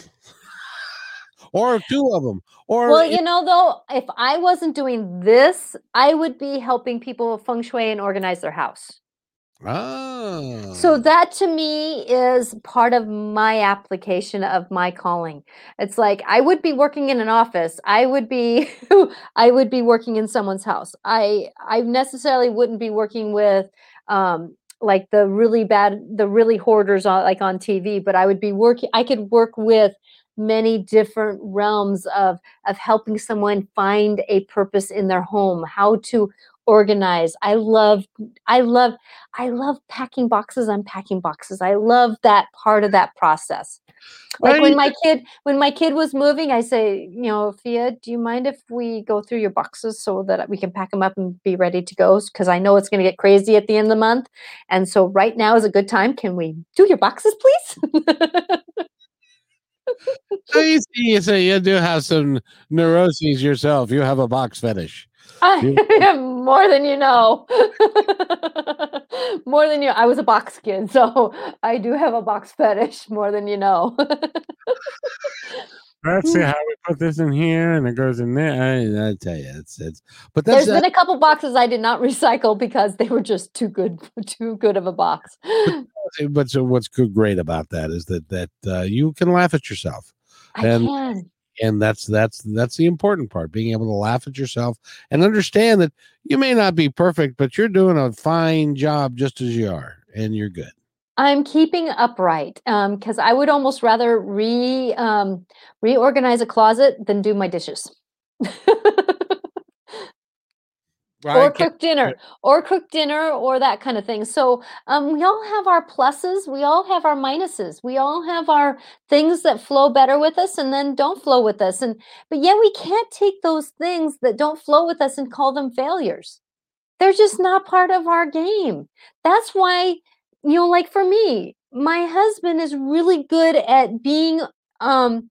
or two of them. Or well, you know, though, if I wasn't doing this, I would be helping people feng shui and organize their house. Oh. So that to me is part of my application of my calling. It's like I would be working in an office. I would be <laughs> I would be working in someone's house. I I necessarily wouldn't be working with um like the really bad the really hoarders on like on TV, but I would be working I could work with many different realms of of helping someone find a purpose in their home, how to organize. I love, I love, I love packing boxes, unpacking boxes. I love that part of that process. Like when my kid, when my kid was moving, I say, you know, Fia, do you mind if we go through your boxes so that we can pack them up and be ready to go? Because I know it's going to get crazy at the end of the month, and so right now is a good time. Can we do your boxes, please? so <laughs> you see, you say you do have some neuroses yourself. You have a box fetish. I <laughs> more than you know. <laughs> more than you. I was a box kid, so I do have a box fetish. More than you know. <laughs> Let's see how we put this in here, and it goes in there. I, I tell you, it's it's. But there's been a couple boxes I did not recycle because they were just too good, <laughs> too good of a box. But, but so what's good, great about that is that that uh, you can laugh at yourself. I and, can and that's that's that's the important part being able to laugh at yourself and understand that you may not be perfect but you're doing a fine job just as you are and you're good. I'm keeping upright because um, i would almost rather re um, reorganize a closet than do my dishes <laughs> or cook dinner or cook dinner or that kind of thing. So um, we all have our pluses we all have our minuses we all have our things that flow better with us and then don't flow with us and but yet we can't take those things that don't flow with us and call them failures. They're just not part of our game. That's why you know like for me my husband is really good at being um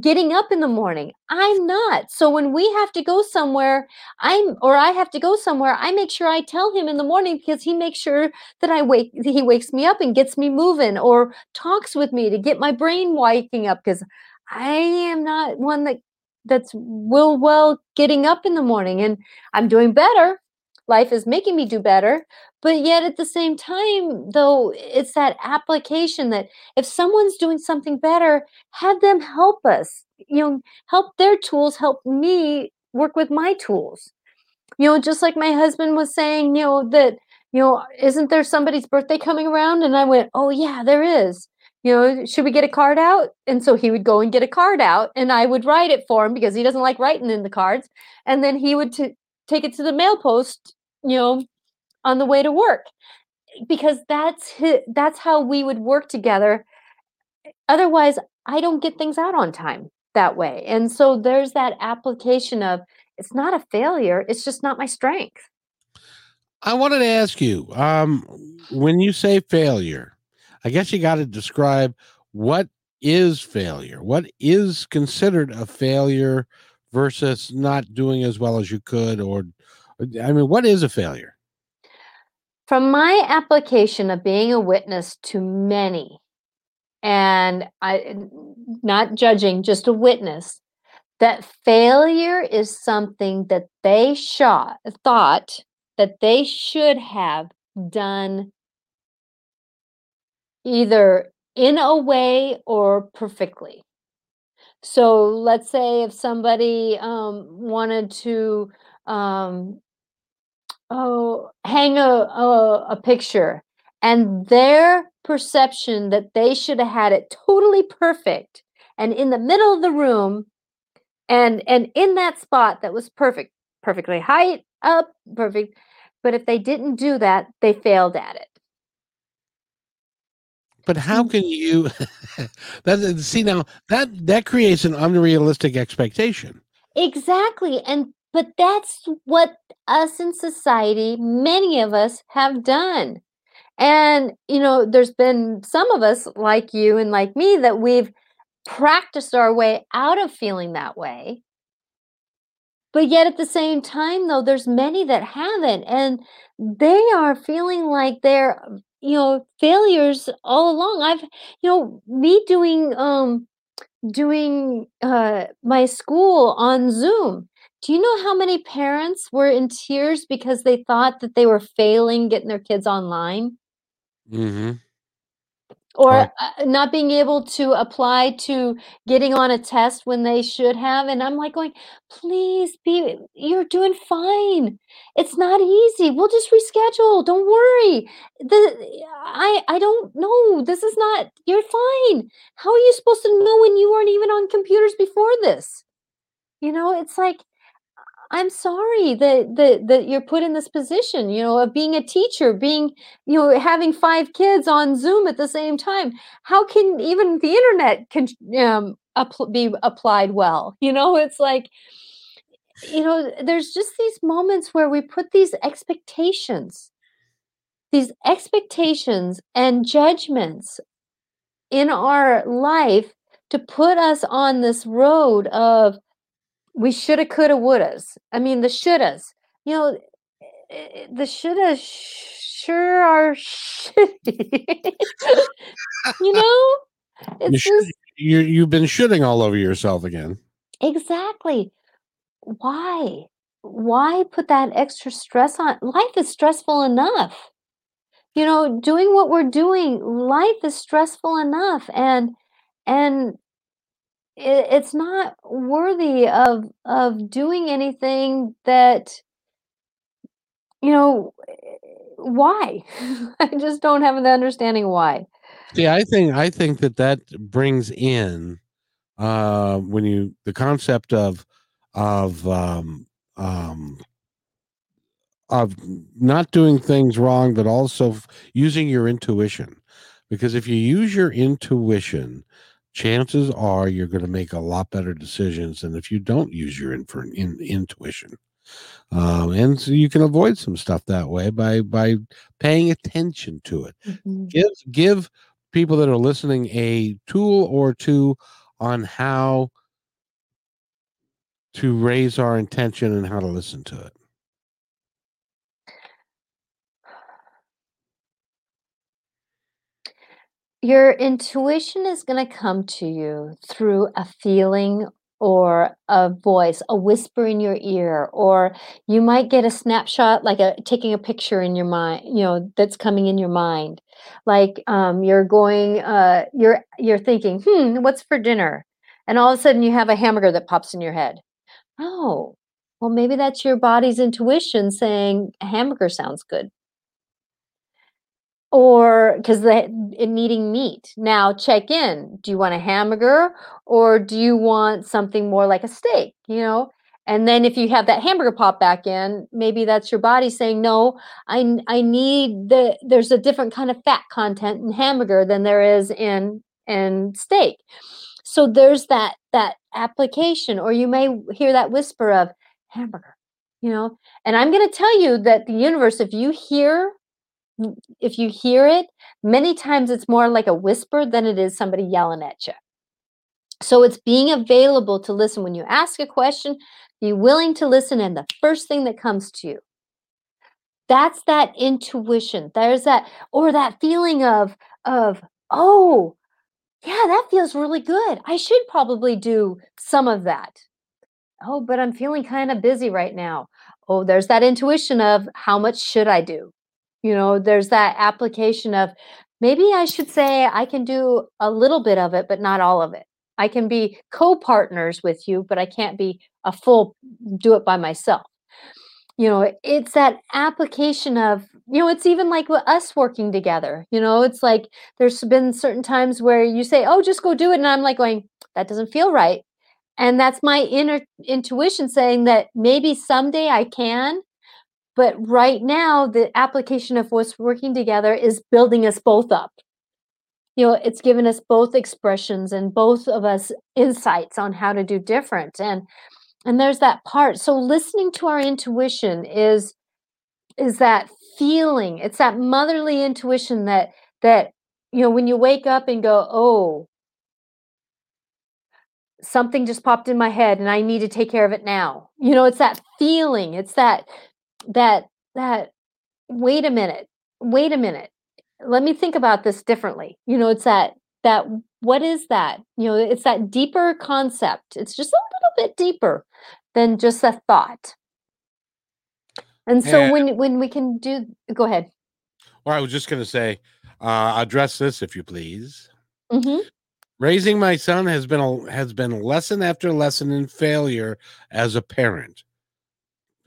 getting up in the morning. I'm not. So when we have to go somewhere, I'm or I have to go somewhere, I make sure I tell him in the morning because he makes sure that I wake he wakes me up and gets me moving or talks with me to get my brain waking up because I am not one that that's will well getting up in the morning and I'm doing better. Life is making me do better, but yet at the same time though it's that application that if someone's doing something better have them help us you know help their tools help me work with my tools. You know just like my husband was saying you know that you know isn't there somebody's birthday coming around? And i went oh yeah there is. You know should we get a card out? And so he would go and get a card out and i would write it for him because he doesn't like writing in the cards and then he would t- take it to the mail post you know on the way to work because that's his, that's how we would work together. Otherwise i don't get things out on time that way and so there's that application of it's not a failure it's just not my strength. I wanted to ask you um, when you say failure i guess you got to describe what is failure? What is considered a failure versus not doing as well as you could or i mean what is a failure from my application of being a witness to many, and I not judging, just a witness, that failure is something that they shot, thought that they should have done either in a way or perfectly. So let's say if somebody um, wanted to um, oh hang a, a, a picture. And their perception that they should have had it totally perfect and in the middle of the room and and in that spot that was perfect perfectly height up perfect but if they didn't do that they failed at it. But how mm. can you <laughs> that see now that that creates an unrealistic expectation. Exactly and but that's what us in society, many of us have done. And, you know, there's been some of us like you and like me that we've practiced our way out of feeling that way. But yet at the same time, though, there's many that haven't. And they are feeling like they're, you know, failures all along. I've, you know, me doing, um, doing uh, my school on Zoom do you know how many parents were in tears because they thought that they were failing getting their kids online? Mm-hmm. Or uh, not being able to apply to getting on a test when they should have. And I'm like going, please be, you're doing fine. It's not easy. We'll just reschedule. Don't worry. The, I, I don't know. This is not, you're fine. How are you supposed to know when you weren't even on computers before this? You know, it's like, I'm sorry that that that you're put in this position, you know, of being a teacher, being, you know, having five kids on Zoom at the same time. How can even the internet can um, be applied well? You know, it's like, you know, there's just these moments where we put these expectations, these expectations and judgments in our life to put us on this road of we shoulda, coulda, wouldas. I mean, the shouldas. You know, eh, the shouldas sure are <laughs> shitty. you know, it's you just you you've been shitting all over yourself again. Exactly. Why? Why put that extra stress on? Life is stressful enough. You know, doing what we're doing, life is stressful enough, and and it, it's not worthy of of doing anything that you know why <laughs> i just don't have the understanding why yeah i think i think that that brings in uh when you the concept of of um um of not doing things wrong, but also using your intuition. Because if you use your intuition, chances are you're going to make a lot better decisions than if you don't use your in, in, intuition. Um, and so you can avoid some stuff that way by by paying attention to it. Mm-hmm. Give give people that are listening a tool or two on how to raise our intention and how to listen to it. Your intuition is going to come to you through a feeling or a voice, a whisper in your ear, or you might get a snapshot, like a taking a picture in your mind, you know, that's coming in your mind. Like um, you're going, uh, you're you're thinking, hmm, what's for dinner? And all of a sudden you have a hamburger that pops in your head. Oh, well, maybe that's your body's intuition saying hamburger sounds good or because it needing meat. Now check in. Do you want a hamburger or do you want something more like a steak? You know, and then if you have that hamburger pop back in, maybe that's your body saying, "No, I I need the there's a different kind of fat content in hamburger than there is in in steak." So there's that that application, or you may hear that whisper of hamburger, you know. And I'm going to tell you that the universe, if you hear if you hear it, many times it's more like a whisper than it is somebody yelling at you. So it's being available to listen when you ask a question, be willing to listen, and the first thing that comes to you. That's that intuition. There's that, or that feeling of, of, oh, yeah, that feels really good. I should probably do some of that. Oh, but I'm feeling kind of busy right now. Oh, there's that intuition of how much should I do? You know, there's that application of maybe I should say I can do a little bit of it, but not all of it. I can be co partners with you, but I can't be a full do it by myself. You know, it's that application of, you know, it's even like with us working together. You know, it's like there's been certain times where you say, oh, just go do it. And I'm like going, that doesn't feel right. And that's my inner intuition saying that maybe someday I can, but right now, the application of what's working together is building us both up. You know, it's given us both expressions and both of us insights on how to do different. And and there's that part. So listening to our intuition is is that feeling. It's that motherly intuition that that you know when you wake up and go, "Oh, something just popped in my head and I need to take care of it now." You know, it's that feeling. It's that that that wait a minute wait a minute let me think about this differently. You know it's that that what is that? You know it's that deeper concept it's just a little bit deeper than just a thought. And so and, when when we can do go ahead. Well i was just going to say uh address this if you please. Mm-hmm. raising my son has been a has been lesson after lesson in failure as a parent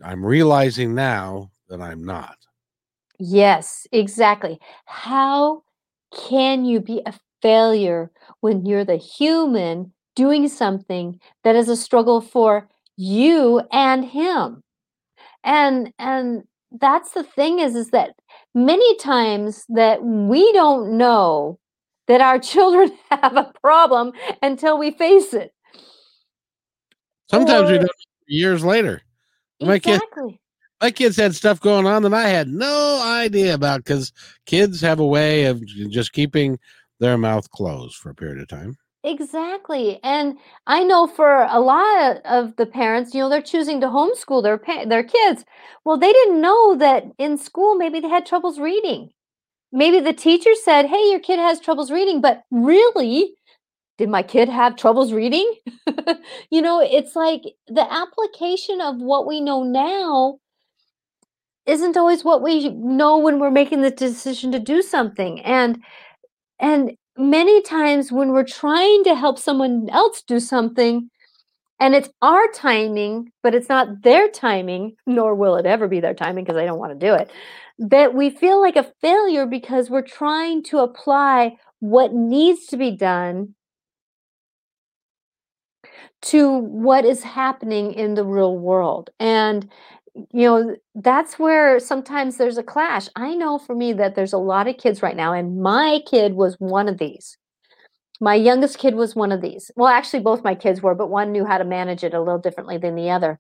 I'm realizing now that I'm not. Yes, exactly. How can you be a failure when you're the human doing something that is a struggle for you and him? And and that's the thing is is that many times that we don't know that our <laughs> children have a problem until we face it. Sometimes or, we don't years later. My exactly. Kid, my kids had stuff going on that I had no idea about because kids have a way of just keeping their mouth closed for a period of time. Exactly. And I know for a lot of the parents, you know, they're choosing to homeschool their their kids. Well, they didn't know that in school maybe they had troubles reading. Maybe the teacher said, "Hey, your kid has troubles reading," but really did my kid have troubles reading? <laughs> you know, it's like the application of what we know now isn't always what we know when we're making the decision to do something. And and many times when we're trying to help someone else do something and it's our timing, but it's not their timing, nor will it ever be their timing because they don't want to do it, that we feel like a failure because we're trying to apply what needs to be done to what is happening in the real world. And you know, that's where sometimes there's a clash. I know for me that there's a lot of kids right now, and my kid was one of these. My youngest kid was one of these. Well, actually, both my kids were, but one knew how to manage it a little differently than the other.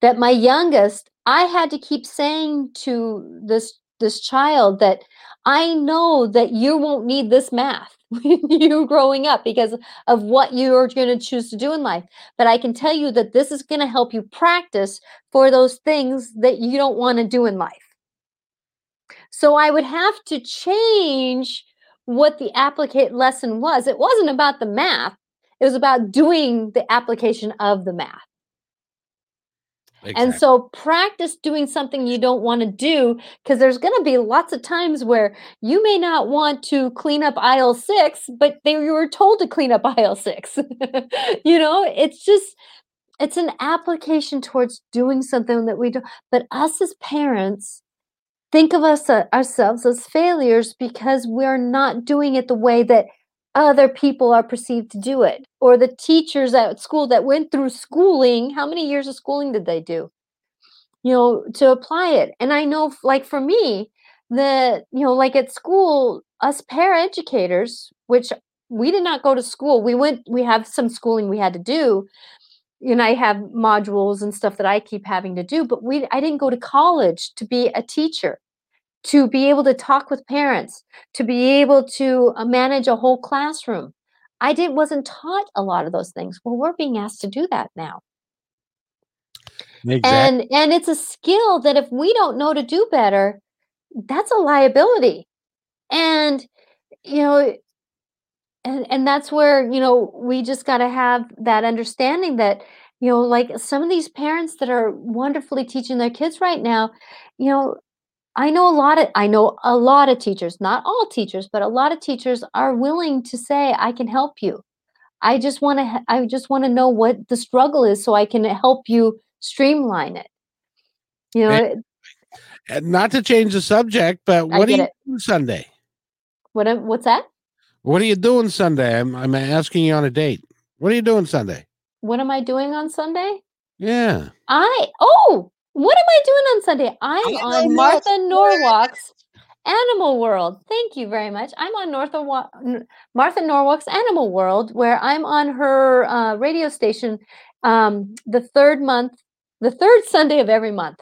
That my youngest, I had to keep saying to this this child that I know that you won't need this math <laughs> you growing up because of what you're going to choose to do in life. But I can tell you that this is going to help you practice for those things that you don't want to do in life. So I would have to change what the applicate lesson was. It wasn't about the math, it was about doing the application of the math. Exactly. And so practice doing something you don't want to do because there's going to be lots of times where you may not want to clean up aisle six, but they you were told to clean up <laughs> aisle six. you know, it's just, it's an application towards doing something that we do. But us as parents, think of us uh, ourselves as failures because we're not doing it the way that other people are perceived to do it. Or the teachers at school that went through schooling how many years of schooling did they do? You know to apply it. And i know like for me that you know like at school us paraeducators which we did not go to school. We went we have some schooling we had to do. And i have modules and stuff that i keep having to do but we i didn't go to college to be a teacher to be able to talk with parents, to be able to uh, manage a whole classroom. I did wasn't taught a lot of those things. Well, we're being asked to do that now. Exactly. And and it's a skill that if we don't know to do better, that's a liability. And you know and and that's where, you know, we just got to have that understanding that you know, like some of these parents that are wonderfully teaching their kids right now, you know, I know a lot of I know a lot of teachers, not all teachers, but a lot of teachers are willing to say I can help you. I just want to I just want to know what the struggle is so I can help you streamline it. You know, and, and uh, not to change the subject, but what are you it. doing Sunday? What what's that? What are you doing Sunday? I'm I'm asking you on a date. What are you doing Sunday? What am I doing on Sunday? Yeah. I oh, what am I doing on Sunday? I'm on Martha Norwalk's Animal World. Thank you very much. I'm on North Martha Norwalk's Animal World, where I'm on her uh, radio station um, the third month, the third Sunday of every month.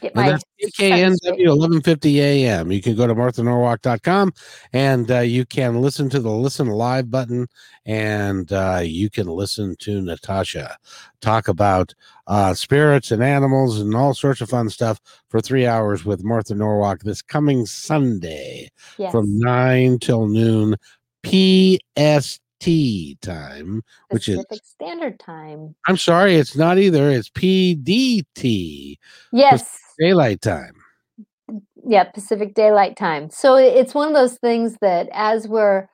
Get my that's <laughs> KNW 1150 AM. You can go to marthanorwalk.com and uh, you can listen to the listen live button and uh, you can listen to Natasha talk about uh, spirits and animals and all sorts of fun stuff for three hours with Martha Norwalk this coming Sunday yes. from 9 till noon PST time, which Pacific is Standard Time. I'm sorry, it's not either. It's PDT. Yes. Pacific Daylight Time. Yeah, Pacific Daylight Time. So it's one of those things that as we're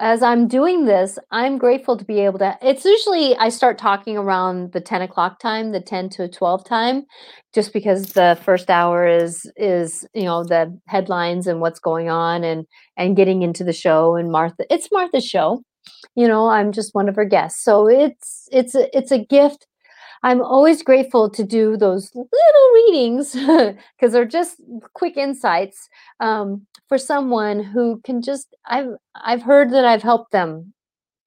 as I'm doing this, I'm grateful to be able to. It's usually I start talking around the 10 o'clock time, the 10 to 12 time, just because the first hour is is you know the headlines and what's going on and and getting into the show and Martha. It's Martha's show, you know. I'm just one of her guests, so it's it's a, it's a gift. I'm always grateful to do those little readings <laughs> because they're just quick insights um, for someone who can just I've I've heard that I've helped them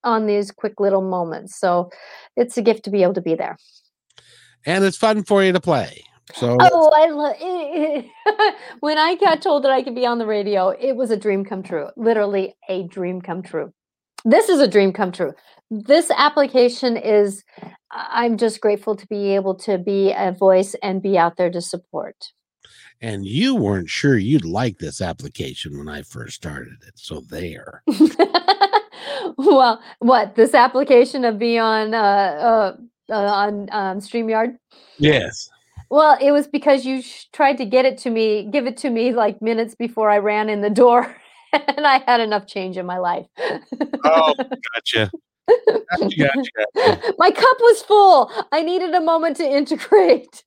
on these quick little moments. So it's a gift to be able to be there. And it's fun for you to play. So oh, I love <laughs> when I got told that I could be on the radio, it was a dream come true. Literally a dream come true. This is a dream come true. This application is I'm just grateful to be able to be a voice and be out there to support and you weren't sure you'd like this application when I first started it. So there. <laughs> well, what this application of be on uh, uh, uh, on um, Streamyard? Yes. Well, it was because you sh- tried to get it to me, give it to me like minutes before I ran in the door, <laughs> and <laughs> I had enough change in my life. oh, <laughs> gotcha. Gotcha! My cup was full. I needed a moment to integrate.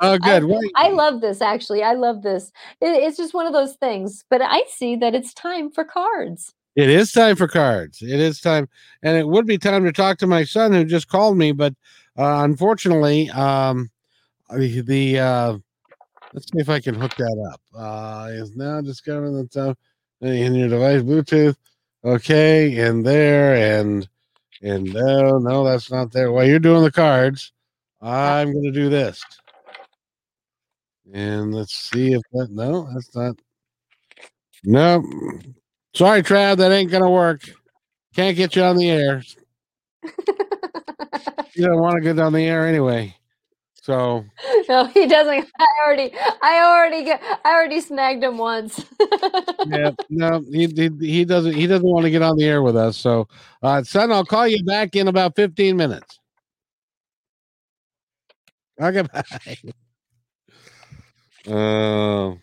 Oh, <laughs> good. I, I, love this, actually. I love this. It, it's just one of those things. But I see that it's time for cards. It is time for cards. It is time. And it would be time to talk to my son who just called me. But uh, unfortunately, um, the, the uh, let's see if I can hook that up. Uh, is now discovering the time in your device Bluetooth. Okay, and there and and no, no, that's not there. While you're doing the cards, I'm going to do this. And let's see if that. No, that's not. No, sorry, Trav, that ain't going to work. Can't get you on the air. <laughs> you don't want to get on the air anyway. So <laughs> no, he doesn't. <laughs> I already, I already get, I already snagged him once. yeah, <laughs> no, he, he, he doesn't he doesn't want to get on the air with us. So, uh, son, I'll call you back in about fifteen minutes. Okay, bye. Uh,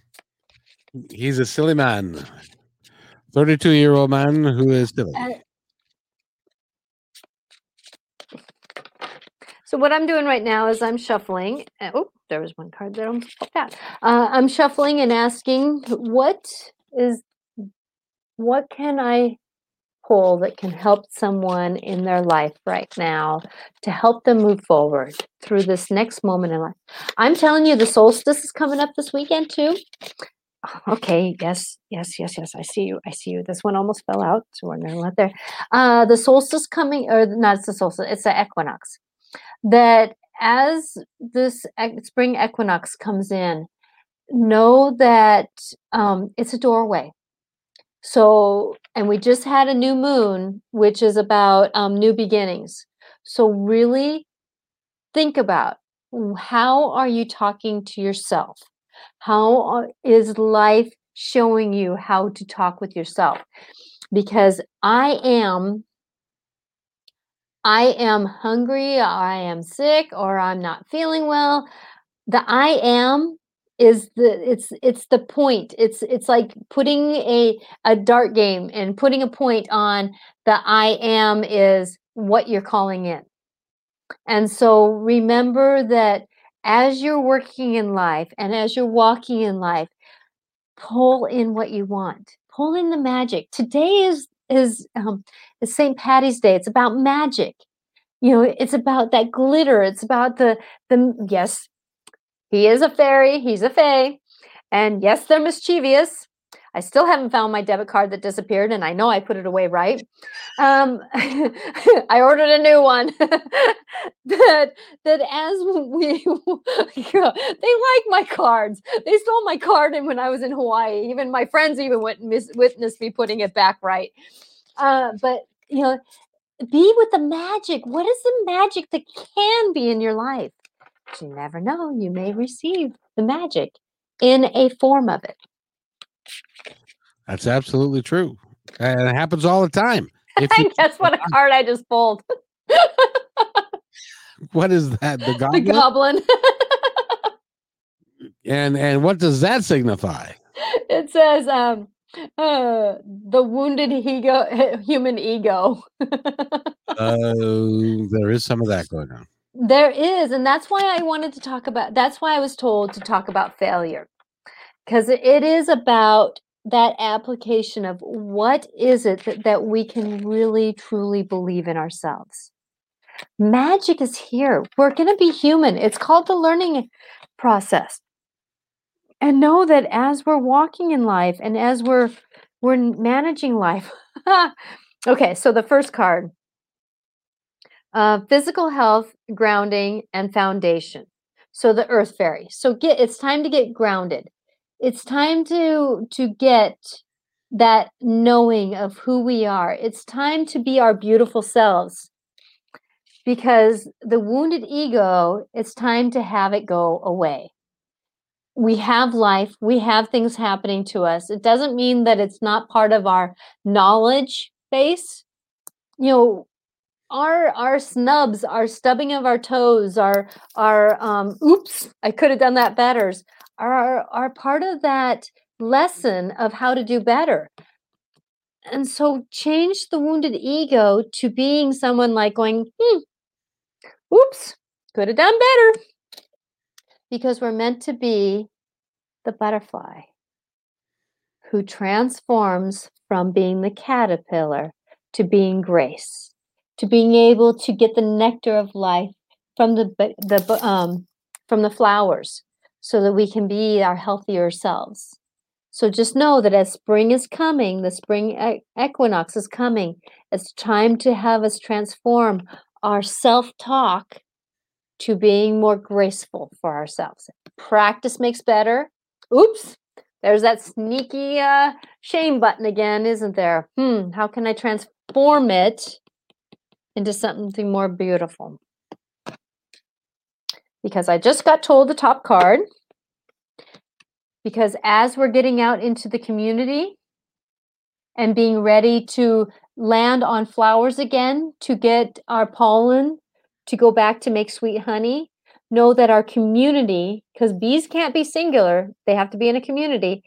he's a silly man, thirty-two year old man who is silly. So what I'm doing right now is I'm shuffling. Oh, there was one card that popped out. Uh, I'm shuffling and asking what is what can I pull that can help someone in their life right now to help them move forward through this next moment in life. I'm telling you, the solstice is coming up this weekend too. Okay, yes, yes, yes, yes. I see you. I see you. This one almost fell out, so we're gonna let there. Uh, the solstice coming, or not? It's the solstice. It's the equinox that as this spring equinox comes in, know that um, it's a doorway. So, and we just had a new moon, which is about um, new beginnings. So, really think about how are you talking to yourself? How is life showing you how to talk with yourself? Because I am I am hungry, I am sick, or I'm not feeling well. The I am is the it's it's the point. It's it's like putting a a dart game and putting a point on the I am is what you're calling in. And so remember that as you're working in life and as you're walking in life, pull in what you want. Pull in the magic. Today is is um, is St. Patty's Day. It's about magic. You know, it's about that glitter. It's about the the yes, he is a fairy. He's a fae, and yes, they're mischievous. I still haven't found my debit card that disappeared, and I know I put it away right. Um, <laughs> I ordered a new one. <laughs> that that as we, <laughs> they like my cards. They stole my card, and when I was in Hawaii, even my friends even went and mis- witnessed me putting it back right. Uh, but you know, be with the magic. What is the magic that can be in your life? You never know. You may receive the magic in a form of it. That's absolutely true. And it happens all the time. If <laughs> you, Guess what a <laughs> card I just pulled? what is that? The goblin. <laughs> The goblin. and and what does that signify? It says, um, uh, the wounded ego, human ego. uh, there is some of that going on. There is, and that's why I wanted to talk about. That's why I was told to talk about failure, because it is about that application of what is it that, that we can really truly believe in ourselves. Magic is here. We're going to be human. It's called the learning process. And know that as we're walking in life and as we're we're managing life. <laughs> okay, so the first card. Uh, physical health, grounding, and foundation. So the earth fairy. So get it's time to get grounded it's time to to get that knowing of who we are. It's time to be our beautiful selves. Because the wounded ego it's time to have it go away. We have life we have things happening to us. It doesn't mean that it's not part of our knowledge base. You know our our snubs our stubbing of our toes our our um oops i could have done that better are are part of that lesson of how to do better. And so change the wounded ego to being someone like going hmm oops could have done better. Because we're meant to be the butterfly who transforms from being the caterpillar to being grace to being able to get the nectar of life from the the um from the flowers so that we can be our healthier selves. So just know that as spring is coming, the spring equinox is coming, it's time to have us transform our self talk to being more graceful for ourselves. Practice makes better. Oops, there's that sneaky uh, shame button again, isn't there? Hmm, how can I transform it into something more beautiful? Because I just got told the top card. Because as we're getting out into the community and being ready to land on flowers again to get our pollen to go back to make sweet honey, know that our community, because bees can't be singular, they have to be in a community,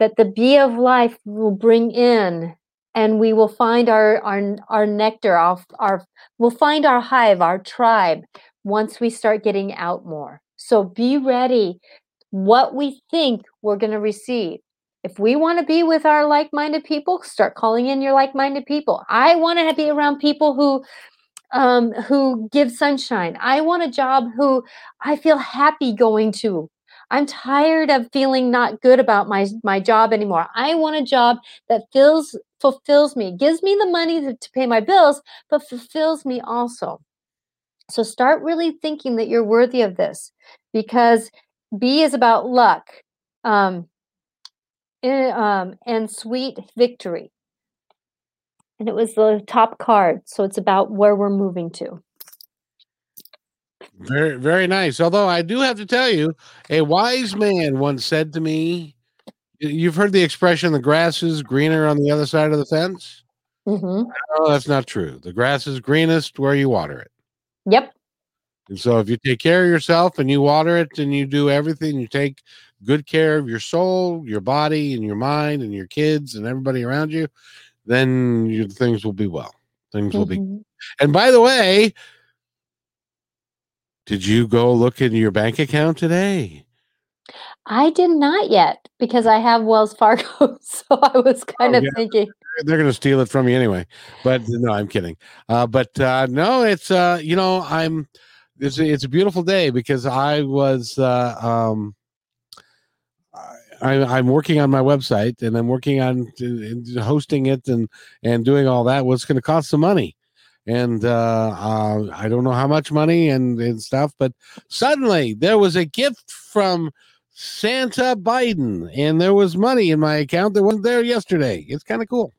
that the bee of life will bring in and we will find our our, our nectar our, our we'll find our hive our tribe once we start getting out more so be ready what we think we're going to receive if we want to be with our like-minded people start calling in your like-minded people i want to be around people who um, who give sunshine. I want a job who I feel happy going to. I'm tired of feeling not good about my my job anymore. I want a job that fills fulfills me, gives me the money to, to pay my bills, but fulfills me also. So start really thinking that you're worthy of this because bee is about luck um, in, um, and sweet victory and it was the top card. So it's about where we're moving to. Very, very nice. Although I do have to tell you, a wise man once said to me, You've heard the expression, the grass is greener on the other side of the fence? Mm-hmm. No, that's not true. The grass is greenest where you water it. Yep. And so if you take care of yourself and you water it and you do everything, you take good care of your soul, your body, and your mind, and your kids and everybody around you, then you, things will be well. Things mm-hmm. will be. Mm-hmm. And by the way, did you go look in your bank account today? I did not yet because I have Wells Fargo. <laughs> So I was kind oh, of yeah. thinking they're going to steal it from you anyway. But no, I'm kidding. Uh, but uh, no, it's uh, you know I'm it's it's a beautiful day because I was uh, um, I, am working on my website and I'm working on hosting it and and doing all that. What's going to cost some money, and uh, uh, I don't know how much money and and stuff. But suddenly there was a gift from Santa Biden, and there was money in my account that wasn't there yesterday. It's kind of cool.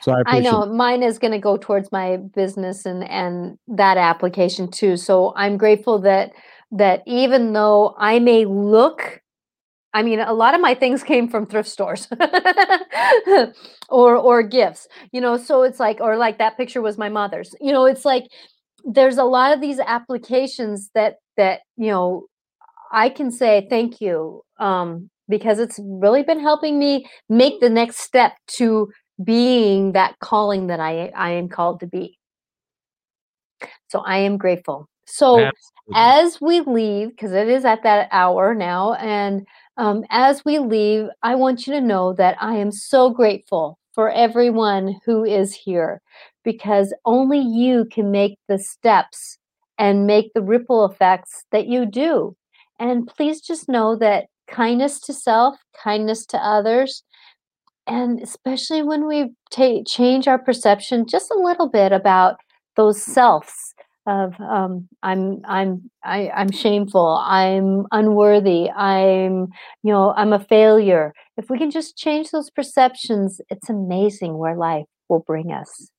So I, I know mine is going to go towards my business and and that application too. So I'm grateful that that even though I may look I mean, a lot of my things came from thrift stores <laughs> or or gifts, you know. So it's like, or like that picture was my mother's. You know, it's like there's a lot of these applications that that you know I can say thank you um, because it's really been helping me make the next step to being that calling that I I am called to be. So I am grateful. So Absolutely. as we leave, because it is at that hour now, and um, as we leave, I want you to know that I am so grateful for everyone who is here because only you can make the steps and make the ripple effects that you do. And please just know that kindness to self, kindness to others, and especially when we ta- change our perception just a little bit about those selves of um, I'm I'm I, I'm shameful, I'm unworthy, I'm you know I'm a failure. If we can just change those perceptions, it's amazing where life will bring us.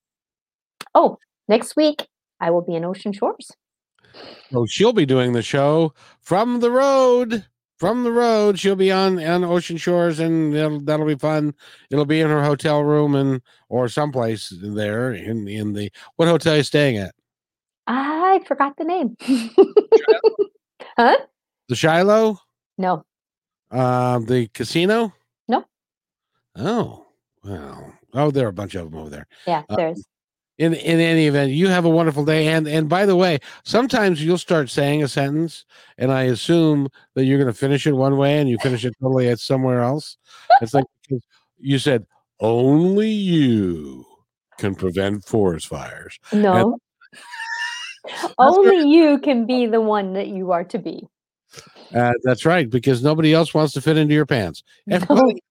Oh, next week I will be in Ocean Shores. Oh, she'll be doing the show from the road. From the road, she'll be on on Ocean Shores, and that'll, that'll be fun. It'll be in her hotel room and or someplace there in in the what hotel are you staying at? I forgot the name. <laughs> huh? The Shilo? No. Um, the casino? No. Oh, well. Oh, there are a bunch of them over there. Yeah, um, there's. in in any event, you have a wonderful day. And and by the way, sometimes you'll start saying a sentence, and I assume that you're going to finish it one way, and you finish it totally at somewhere else. It's like you said, only you can prevent forest fires. No. Only you can be the one that you are to be. Uh, that's right, because nobody else wants to fit into your pants. <laughs> Everybody,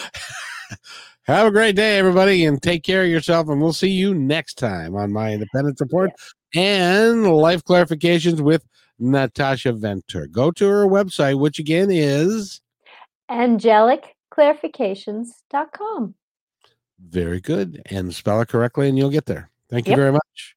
<laughs> have a great day, everybody, and take care of yourself. And we'll see you next time on my Independence <laughs> Report and Life Clarifications with Natasha Venter. Go to her website, which again is angelicclarifications.com. Very good. And spell it correctly, and you'll get there. Thank you yep. very much.